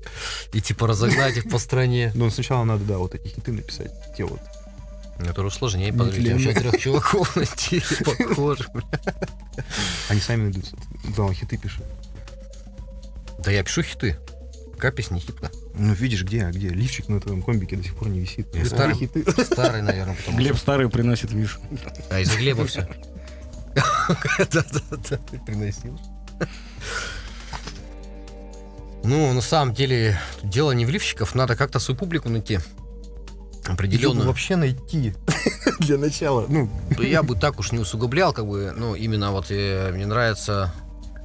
И типа разогнать их по стране. Но сначала надо, да, вот эти хиты написать, те вот. Это уже сложнее. Подожди, вообще трех чуваков найти. Похоже. Они сами найдутся. Да, он хиты пишет. Да я пишу хиты. Капись не хитно. Ну, видишь, где, где? Лифчик на твоем комбике до сих пор не висит. Это старый. хиты. Старый, наверное, потому Глеб старый приносит виш. А из-за Глеба все. Да-да-да, ты приносил. Ну, на самом деле, дело не в лифчиков, надо как-то свою публику найти. Её Определенную. вообще найти для начала. Ну, Ну, Я бы так уж не усугублял, как бы, ну, именно вот э, мне нравится,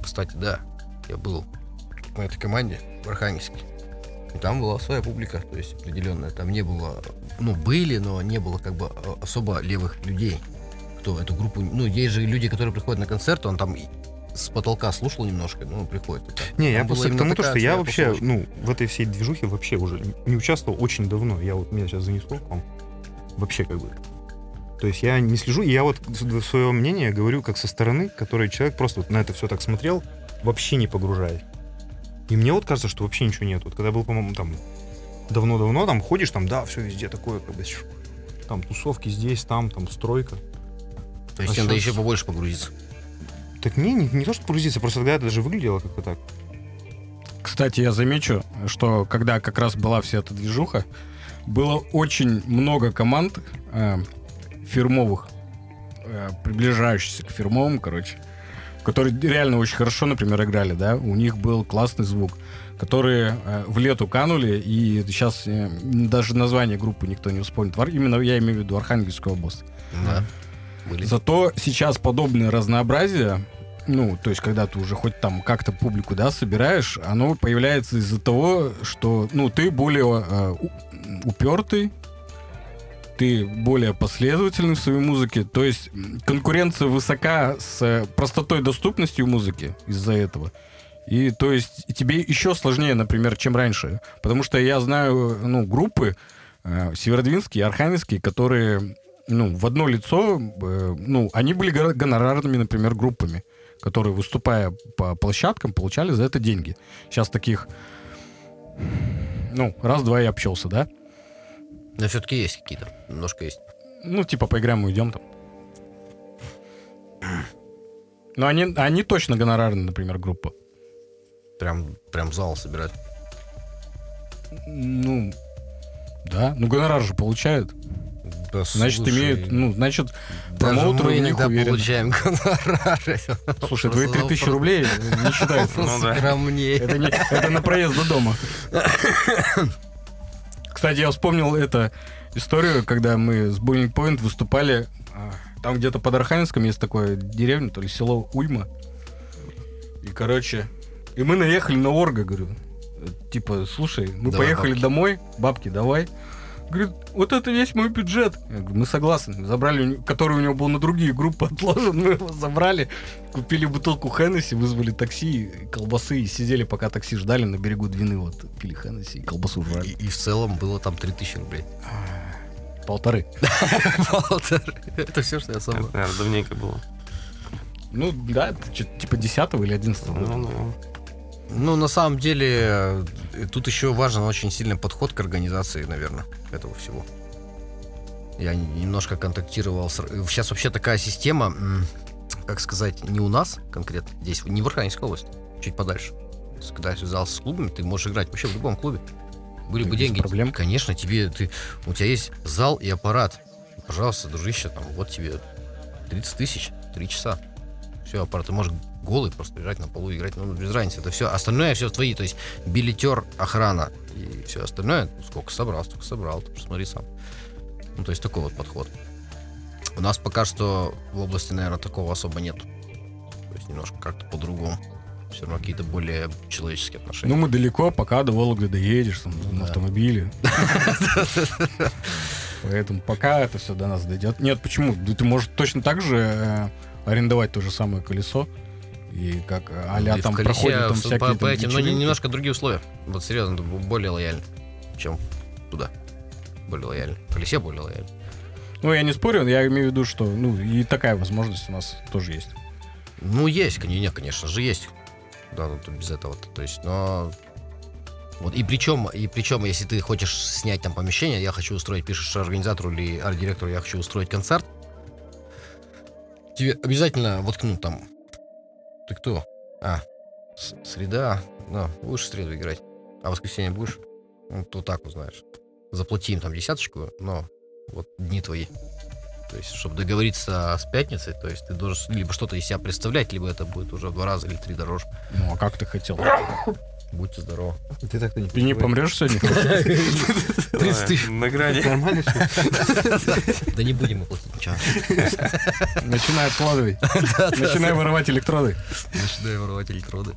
кстати, да, я был на этой команде в Архангельске, и там была своя публика, то есть определенная, там не было, ну, были, но не было как бы э, особо левых людей, кто эту группу, ну, есть же люди, которые приходят на концерт, он там с потолка слушал немножко, ну, приходит. не, я Там была просто к тому, то, что я вообще, тусовочка. ну, в этой всей движухе вообще уже не участвовал очень давно. Я вот, меня сейчас занесло к вам. Вообще как бы. То есть я не слежу, и я вот свое мнение говорю как со стороны, который человек просто вот на это все так смотрел, вообще не погружаясь. И мне вот кажется, что вообще ничего нет. Вот когда был, по-моему, там давно-давно, там ходишь, там, да, все везде такое, как бы, там тусовки здесь, там, там стройка. То есть а надо щас- еще побольше погрузиться. Так не, не, не то, что погрузиться, просто тогда это даже выглядело как-то так. Кстати, я замечу, что когда как раз была вся эта движуха, было очень много команд э, фирмовых, э, приближающихся к фирмовым, короче, которые реально очень хорошо, например, играли, да, у них был классный звук, которые э, в лету канули, и сейчас э, даже название группы никто не вспомнит. Именно я имею в виду Архангельскую область. Да. Были. Зато сейчас подобное разнообразие, ну, то есть, когда ты уже хоть там как-то публику, да, собираешь, оно появляется из-за того, что, ну, ты более э, упертый, ты более последовательный в своей музыке, то есть конкуренция высока с э, простотой доступностью музыки из-за этого. И то есть тебе еще сложнее, например, чем раньше. Потому что я знаю, ну, группы э, северодвинские, архангельские, которые, ну, в одно лицо, э, ну, они были гонорарными, например, группами, которые, выступая по площадкам, получали за это деньги. Сейчас таких, ну, раз-два и общался, да? Но все-таки есть какие-то. Немножко есть. Ну, типа, поиграем, уйдем там. Но они, они точно гонорарные, например, группа. Прям, прям зал собирать. Ну, да. Ну, гонорар же получают. Да, Значит, слушай, имеют, ну, значит, промоутеры в них уверены. получаем гонорары. Слушай, твои Просто 3000 вопрос- рублей не считается. Ну да. Скромнее. Это, не- это на проезд до дома. Кстати, я вспомнил это. историю, когда мы с Boiling Point выступали. а, Там где-то под Архангельском есть такое деревня, то ли село Уйма. И, короче, и мы наехали на Орга, говорю. Типа, слушай, мы Давай поехали бабки. домой, бабки давай. Говорит, вот это весь мой бюджет. Я говорю, мы согласны. Забрали, который у него был на другие группы отложен, мы его забрали, купили бутылку Хеннесси, вызвали такси, и колбасы, и сидели, пока такси ждали на берегу Двины, вот, пили Хеннесси и колбасу И, жрали. и в целом было там 3000 рублей. Полторы. Полторы. Это все, что я наверное, давненько было. Ну, да, типа 10 или 11 Ну, да. Ну, на самом деле, э, тут еще важен очень сильный подход к организации, наверное, этого всего. Я немножко контактировал с... Сейчас вообще такая система, как сказать, не у нас конкретно, здесь, не в Архангельской области, чуть подальше. Когда я связался с клубами, ты можешь играть вообще в любом клубе. Были бы деньги. проблем. Конечно, тебе, ты, у тебя есть зал и аппарат. Пожалуйста, дружище, там, вот тебе 30 тысяч, 3 часа. Все, аппарат, ты можешь голый просто лежать на полу играть, ну, без разницы, это все. Остальное все твои, то есть билетер, охрана и все остальное, ну, сколько собрал, столько собрал, ты посмотри сам. Ну, то есть такой вот подход. У нас пока что в области, наверное, такого особо нет. То есть немножко как-то по-другому. Все равно какие-то более человеческие отношения. Ну, мы далеко, пока до Вологды доедешь там, Ну на да. автомобиле. Поэтому пока это все до нас дойдет. Нет, почему? Ты можешь точно так же э, арендовать то же самое колесо. И как а-ля Ну, И там колесе проходят там всякие по, там по этим, но не- вечеринки. немножко другие условия. Вот серьезно, более лояльно, чем туда. Более лояльно. В колесе более лояльно. Ну, я не спорю, я имею в виду, что ну и такая возможность у нас тоже есть. Ну, есть, кон- не, конечно же, есть. Да, ну, тут без этого. То есть, но... Вот, и причем, и причем, если ты хочешь снять там помещение, я хочу устроить, пишешь организатору или арт-директору, я хочу устроить концерт, тебе обязательно воткнут там... Ты кто? А, с- среда. Ну, будешь в среду играть. А в воскресенье будешь? Ну, то так узнаешь. Заплати им там десяточку, но вот дни твои. То есть, чтобы договориться с пятницей, то есть ты должен либо что-то из себя представлять, либо это будет уже в два раза или три дороже. Ну, а как ты хотел? Будьте здоровы. Ты так-то не Ты не помрешь сегодня? 30 тысяч. На грани. Нормально? Да не будем мы платить ничего. Начинай откладывать. Начинай воровать электроды. Начинаю воровать электроды.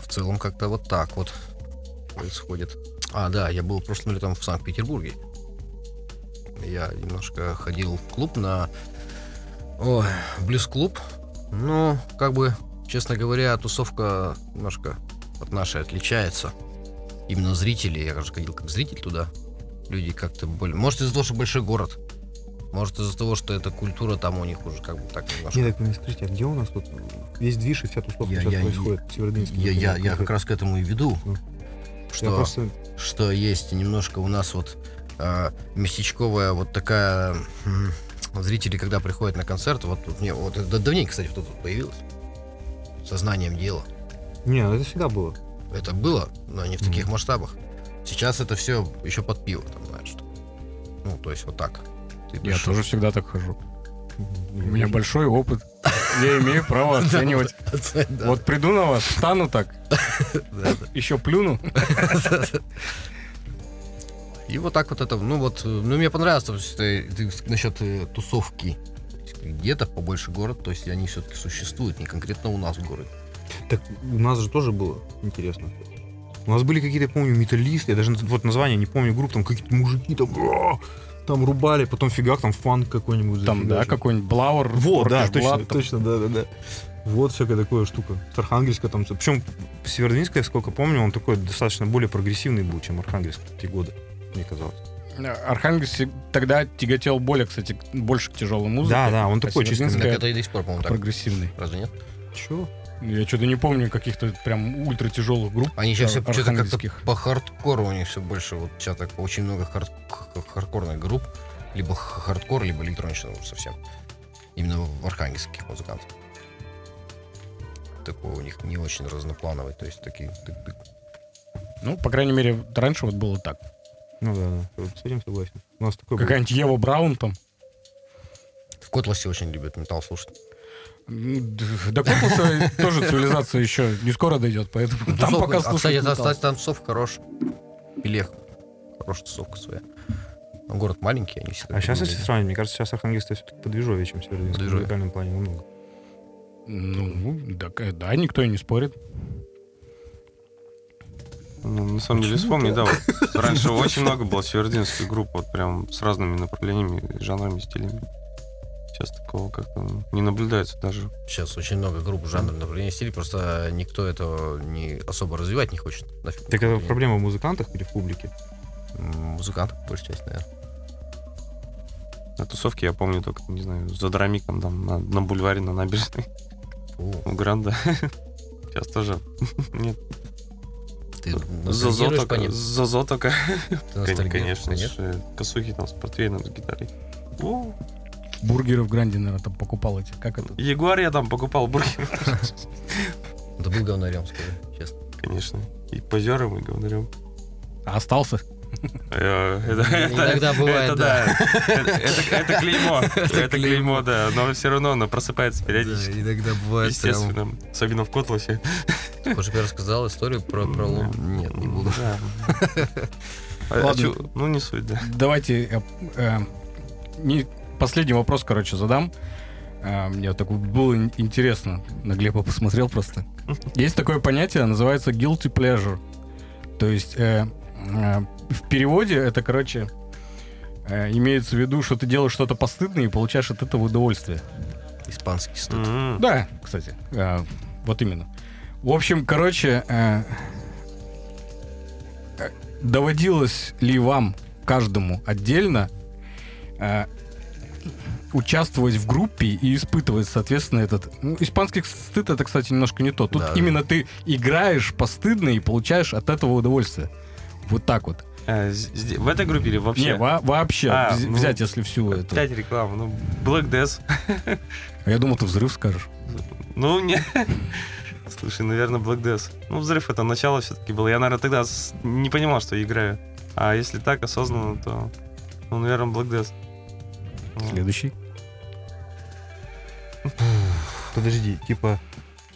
В целом как-то вот так вот происходит. А, да, я был прошлым летом в Санкт-Петербурге. Я немножко ходил в клуб на... Ой, блюз-клуб. Ну, как бы, честно говоря, тусовка немножко от нашей отличается. Именно зрители, я же ходил как зритель туда. Люди как-то более... Может, из-за того, что большой город. Может, из-за того, что эта культура там у них уже как бы так немножко... Не, так мне скажите, а где у нас тут весь движ и вся тусовка Я- сейчас я- происходит в Северодвинске? Я, я, я как раз к этому и веду. Ну. Что, Я просто... что есть немножко у нас вот а, местечковая вот такая... м, Зрители, когда приходят на концерт, вот тут мне вот это давненько, кстати, вот тут появилось. Сознанием дела. Не, ну это всегда было. Это было, но не в таких масштабах. Сейчас это все еще под пиво, там, знаешь. что. Ну, то есть вот так. Ты Я тоже всегда так хожу. У меня большой опыт. Я имею право оценивать. Вот приду на вас, встану так, еще плюну. И вот так вот это, ну вот, ну мне понравилось, то есть, ты, ты насчет э, тусовки. Где-то побольше город, то есть они все-таки существуют, не конкретно у нас в городе. Так у нас же тоже было интересно. У нас были какие-то, я помню, металлисты, я даже вот название не помню групп, там какие-то мужики там, там рубали, потом фигак, там фанк какой-нибудь. Там, да, какой-нибудь Блауэр. Вот, да, точно, Blood, там. точно, да, да, да. Вот всякая такая штука. С Архангельска там. Причем Северодвинск, я сколько помню, он такой достаточно более прогрессивный был, чем Архангельск в те годы, мне казалось. Архангельск тогда тяготел более, кстати, больше к тяжелой музыке. Да, да, он а такой чисто Так это и до сих пор, по-моему, так. прогрессивный. Разве нет? Чё? Я что-то не помню каких-то прям ультра тяжелых групп. Они сейчас все что-то как-то по хардкору у них все больше. Вот сейчас так очень много хард- хардкорных групп. Либо хардкор, либо электронщина уже совсем. Именно в архангельских музыкантов. Такой у них не очень разноплановый. То есть такие... Ну, по крайней мере, раньше вот было так. Ну да, да, с этим согласен. У нас такой. Какая-нибудь Ева Браун там. В Котласе очень любят металл слушать. До Котласа тоже цивилизация еще не скоро дойдет, поэтому там пока а, кстати, слушают та- металл. та- танцов хорош. И легко. хорошая тусовка своя. Но город маленький, они все А сейчас, если сравнить, мне кажется, сейчас Архангельск все-таки подвижовее, чем Северодвинск. В музыкальном плане намного. Ну, да, да, никто и не спорит. Ну, на самом деле, вспомни, да, вот раньше очень много было северодинских групп, вот прям с разными направлениями, жанрами, стилями. Сейчас такого как-то не наблюдается даже. Сейчас очень много групп жанров направления стилей, просто никто этого не особо развивать не хочет. Нафиг Так это проблема в музыкантах или в публике? Музыкантов, большая часть, наверное. На тусовке я помню только, не знаю, за драмиком там на, на бульваре, на набережной, Фу, у Гранда. Сейчас тоже нет. Ты ностальгируешь по ним? Зазо только. Конечно, э, косухи там с портвейном, с гитарой. О, Бургеры в Гранде, наверное, там покупал эти. Как это? Ягуар я там покупал бургер. Да был говнарем, скажи, честно. Конечно. И позером, и говорю. А остался? Иногда бывает, это, да. Это, это- это клеймо. Это клеймо, да. Но все равно оно просыпается периодически. иногда бывает Естественно. Особенно в Котласе. Может, я рассказал историю про пролом? Нет, не буду. Да. А- а Ладно. чё- Ну, не суть, да. Давайте э, э, не, последний вопрос, короче, задам. Э, мне такой было ин- интересно. На Глеба посмотрел просто. Есть такое понятие, называется guilty pleasure. То есть э, э, в переводе это, короче, э, имеется в виду, что ты делаешь что-то постыдное и получаешь от этого удовольствие. Испанский стыд. М. Да, кстати, э, вот именно. В общем, короче, э, э, доводилось ли вам каждому отдельно э, участвовать в группе и испытывать, соответственно, этот... Ну, испанский стыд это, кстати, немножко не то. Тут Да. именно ты играешь постыдно и получаешь от этого удовольствие. Вот так вот. А, зде- В этой группе или вообще? Не, во- вообще, А, ну, взять, если всю эту... Опять реклама. Ну, Black Death. А я думал, ты взрыв скажешь. Ну, не... Слушай, наверное, Black Death. Ну, взрыв это начало все-таки было. Я, наверное, тогда не понимал, что я играю. А если так осознанно, то, ну, наверное, Black Death. Следующий. Подожди, типа,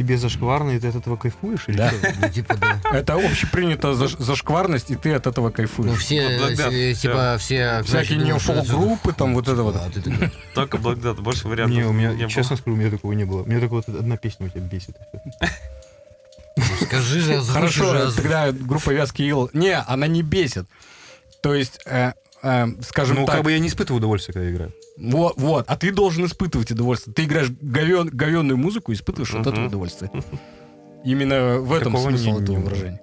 тебе зашкварно, и ты от этого кайфуешь? Или Да. чё? Ну, типа, да. Это общепринято заш- зашкварность, и ты от этого кайфуешь. Ну, все, всё. типа, все... Всякие что неофолк-группы, там вот это вот. Только Death, больше вариантов Не, у меня, честно скажу, у меня такого не было. У меня только вот одна песня у тебя бесит. «Ну, скажи же, Хорошо, уже, озвучь». тогда группа Вязкий Ил... Не, она не бесит. То есть, э, э, скажем Ну, так, как бы я не испытываю удовольствия, когда играю. Вот, вот, а ты должен испытывать удовольствие. Ты играешь говен, говенную музыку и испытываешь от этого Мгм. удовольствие. Именно в этом Такого смысл не- этого не- выражения.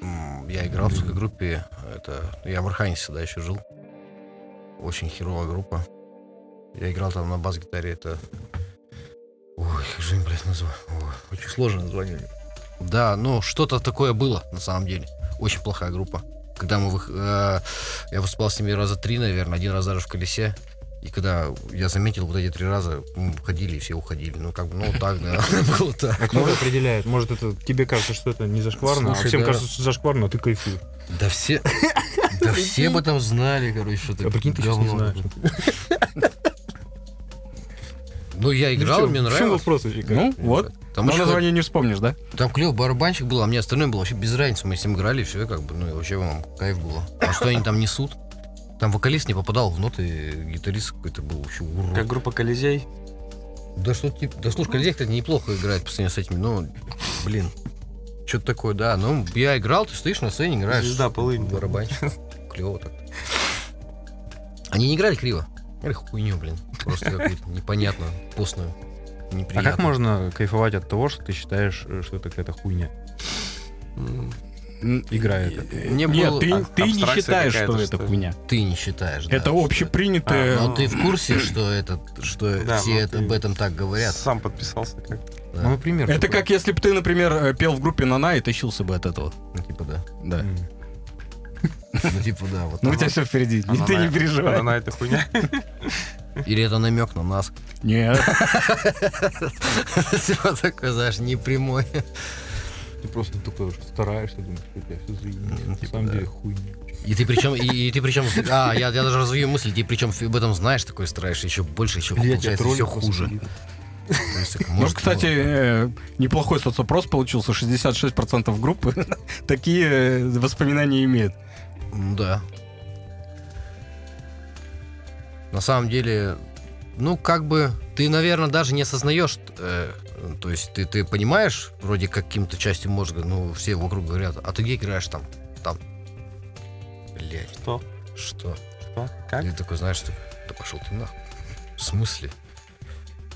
М, Я играл в такой группе, это, я в Архангельске всегда еще жил. Очень херовая группа. Я играл там на бас-гитаре, это... Ой, как же, блядь, назвал. Ой, очень сложное название. Да, ну, что-то такое было, на самом деле. Очень плохая группа. Когда мы... вых- э, я выступал с ними раза три, наверное, один раз даже в колесе. И когда я заметил вот эти три раза, мы уходили, и все уходили. Ну, как бы, ну, так, да, было так. А кто это определяет? Может, это тебе кажется, что это не зашкварно, Слушай, а всем да. кажется, что зашкварно, а ты кайфуешь. Да все... Да все об этом знали, короче, что это А прикинь, ты сейчас не знаешь. Ну, я играл, Ну, в мне чём- в нравилось. вопрос? Ну, вот. Там, Но название не вспомнишь, да? там клевый барабанщик был, а мне остальное было вообще без разницы. Мы с ним играли, все, как бы, ну, и вообще вам кайф было. А что они там несут? Там вокалист не попадал в ноты, гитарист какой-то был вообще урод. Как группа Колизей. Да что типа, да слушай, Колизей, кстати, неплохо играет по сравнению с этими, ну, блин, что-то такое, да. Ну, я играл, ты стоишь на сцене, играешь. Звезда полынь. Барабанщик. Клево так. Они не играли криво. Играли хуйню, блин. Просто какую-то непонятную, постную. А Неприятную. как можно кайфовать от того, что ты считаешь, э, что это какая-то хуйня? Играет это. Мне Нет, было- ты, а- ты не считаешь, что это что ли? хуйня. Ты не считаешь, да, Это общепринятое... А, Но ты в курсе, что это, что Да, все это, об этом так говорят? Сам подписался как. Да. Ну, например. Это такой. как если бы ты, например, э, пел в группе Нана и тащился бы от этого. Ну, типа, да. Да. Ну, типа, да, вот Ну, у тебя все впереди. Она ты не переживай. Она на это хуйня. Или это намек на нас. Нет. Типа такой, знаешь, не прямой. Ты просто такой уже стараешься, думаешь, что у тебя все заебись. Типа, На самом да. деле хуйня. И ты причем, и, и ты причем, а, я, я даже развею мысль, ты причем об этом знаешь, такой стараешься еще больше, еще Я получается все троллю хуже. Ну, кстати, э, неплохой соцопрос получился. 66% группы такие э, воспоминания имеют. да. На самом деле, ну, как бы, ты, наверное, даже не осознаешь, э, то есть ты, ты понимаешь, вроде каким-то частью мозга, ну, все вокруг говорят, а ты где играешь там? Там. Блять, Что? что? Что? Как? И ты такой, знаешь, ты, да пошел ты нахуй. В смысле?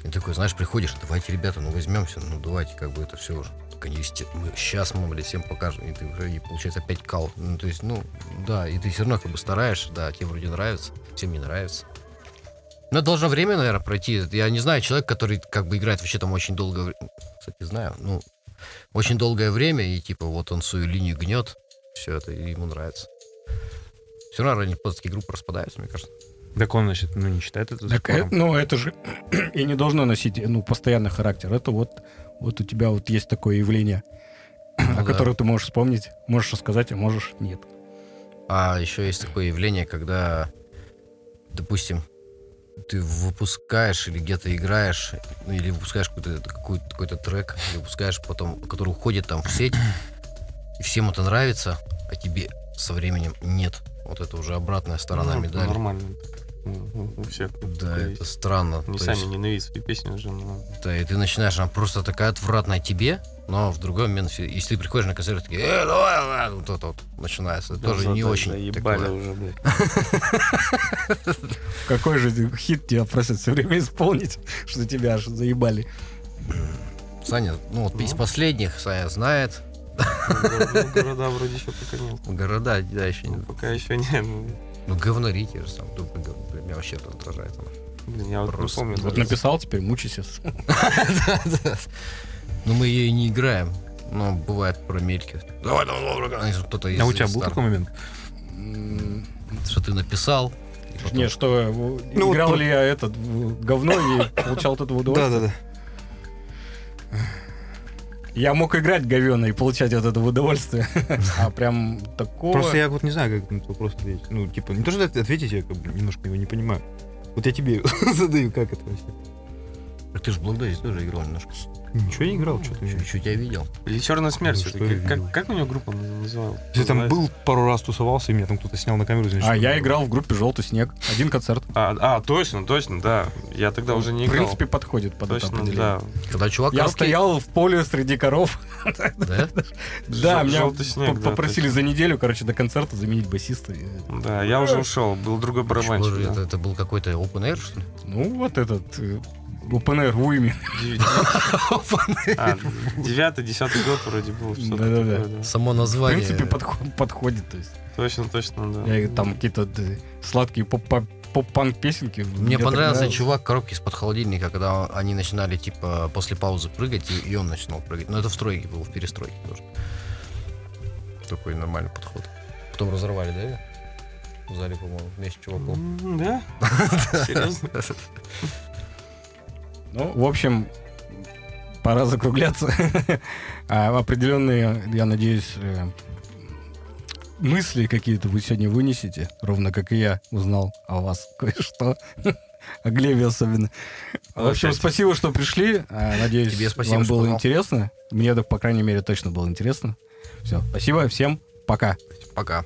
И такой, знаешь, приходишь, давайте, ребята, ну возьмемся, ну давайте, как бы это все уже. Они, есте- мы сейчас мы, блядь, всем покажем, и ты уже, и получается, опять кал. Ну, то есть, ну, да, и ты все равно как бы стараешься, да, тебе вроде нравится, всем не нравится. Но должно время, наверное, пройти. Я не знаю, человек, который как бы играет вообще там очень долгое время. Кстати, знаю, ну, очень долгое время, и типа вот он свою линию гнет, все это и ему нравится. Все равно или поздно группы распадаются, мне кажется. Так он, значит, ну, не считает это Так, э, ну, это же и не должно носить, ну, постоянный характер. Это вот, вот у тебя вот есть такое явление, Ну о да. котором ты можешь вспомнить, можешь рассказать, а можешь нет. А еще есть такое явление, когда, допустим, ты выпускаешь или где-то играешь, ну, или выпускаешь какой-то какой какой-то трек, или выпускаешь потом, который уходит там в сеть, и всем это нравится, а тебе со временем нет. Вот это уже обратная сторона Ну, медали. Нормально. Ну, У всех. Да, это есть. странно. То сами есть, ненавидят свои песни уже. но- да, и ты начинаешь, она просто такая отвратная тебе, но в другой момент, все- если ты приходишь на концерт, такие, э, давай, давай, вот это вот начинается. Это тоже Да, не да, очень заебали такое. уже, блядь. Какой же хит тебя просят все время исполнить, что тебя аж заебали? Саня, ну вот из Ну. последних Саня знает. Ну, Города вроде еще пока нет. Города, да, еще не. Ну, Пока еще нет. Ну, Ну, говнори те же сам. Ну, блин, блин, Меня вообще раздражает. Блин, я вот не помню. Вот написал, теперь мучайся. Да, да. Но мы ее и не играем. Но бывает про мельки. Давай, давай, давай, давай. Кто-то из А у тебя был такой момент? Что ты написал. потом- Не, что, э, Ну, вот играл про- ли я этот говно и получал от этого удовольствие? Я мог играть говено и получать от этого удовольствие. А прям такого... Просто я вот не знаю, как на этот вопрос ответить. Ну, типа, не то, что ответить, я как бы немножко его не понимаю. Вот я тебе задаю, как это вообще. Так Ты же в Black Days тоже играл немножко. Ничего не играл, что-то. Чуть чуть я видел. Или Черная смерть Ну, Как, видел. как у него группа называлась? Я там был пару раз тусовался, и меня там кто-то снял на камеру. значит, А я играл в группе «Желтый снег». Один концерт. А, а, точно, точно, да. Я тогда уже не В играл. принципе, подходит под это точно, определение. да. Когда чувак Я стоял в поле среди коров. Да? Да, меня попросили за неделю, короче, до концерта заменить басиста. Да, я уже ушел, был другой барабанщик. это, это был какой-то open air, что ли? Ну, вот этот в А, девятый, десятый год вроде был. Да-да-да. Само В название. принципе, подход- подходит. То есть, Точно, точно, да. я там какие-то э, сладкие поп- поп-панк песенки. Мне понравился чувак в коробке из-под холодильника, когда они начинали, типа, после паузы прыгать, и, и он начинал прыгать. Но это в стройке было, в перестройке тоже. Такой нормальный подход. Потом разорвали, да? В зале, по-моему, вместе с чуваком. Да? Серьезно? Ну, в общем, пора закругляться. А определенные, я надеюсь, э, мысли какие-то вы сегодня вынесете, ровно как и я узнал о вас кое-что. О Глебе особенно. В общем, спасибо, что пришли. А, Надеюсь, Тебе спасибо, вам было интересно. Мне, по крайней мере, точно было интересно. Все, спасибо, всем пока. Пока.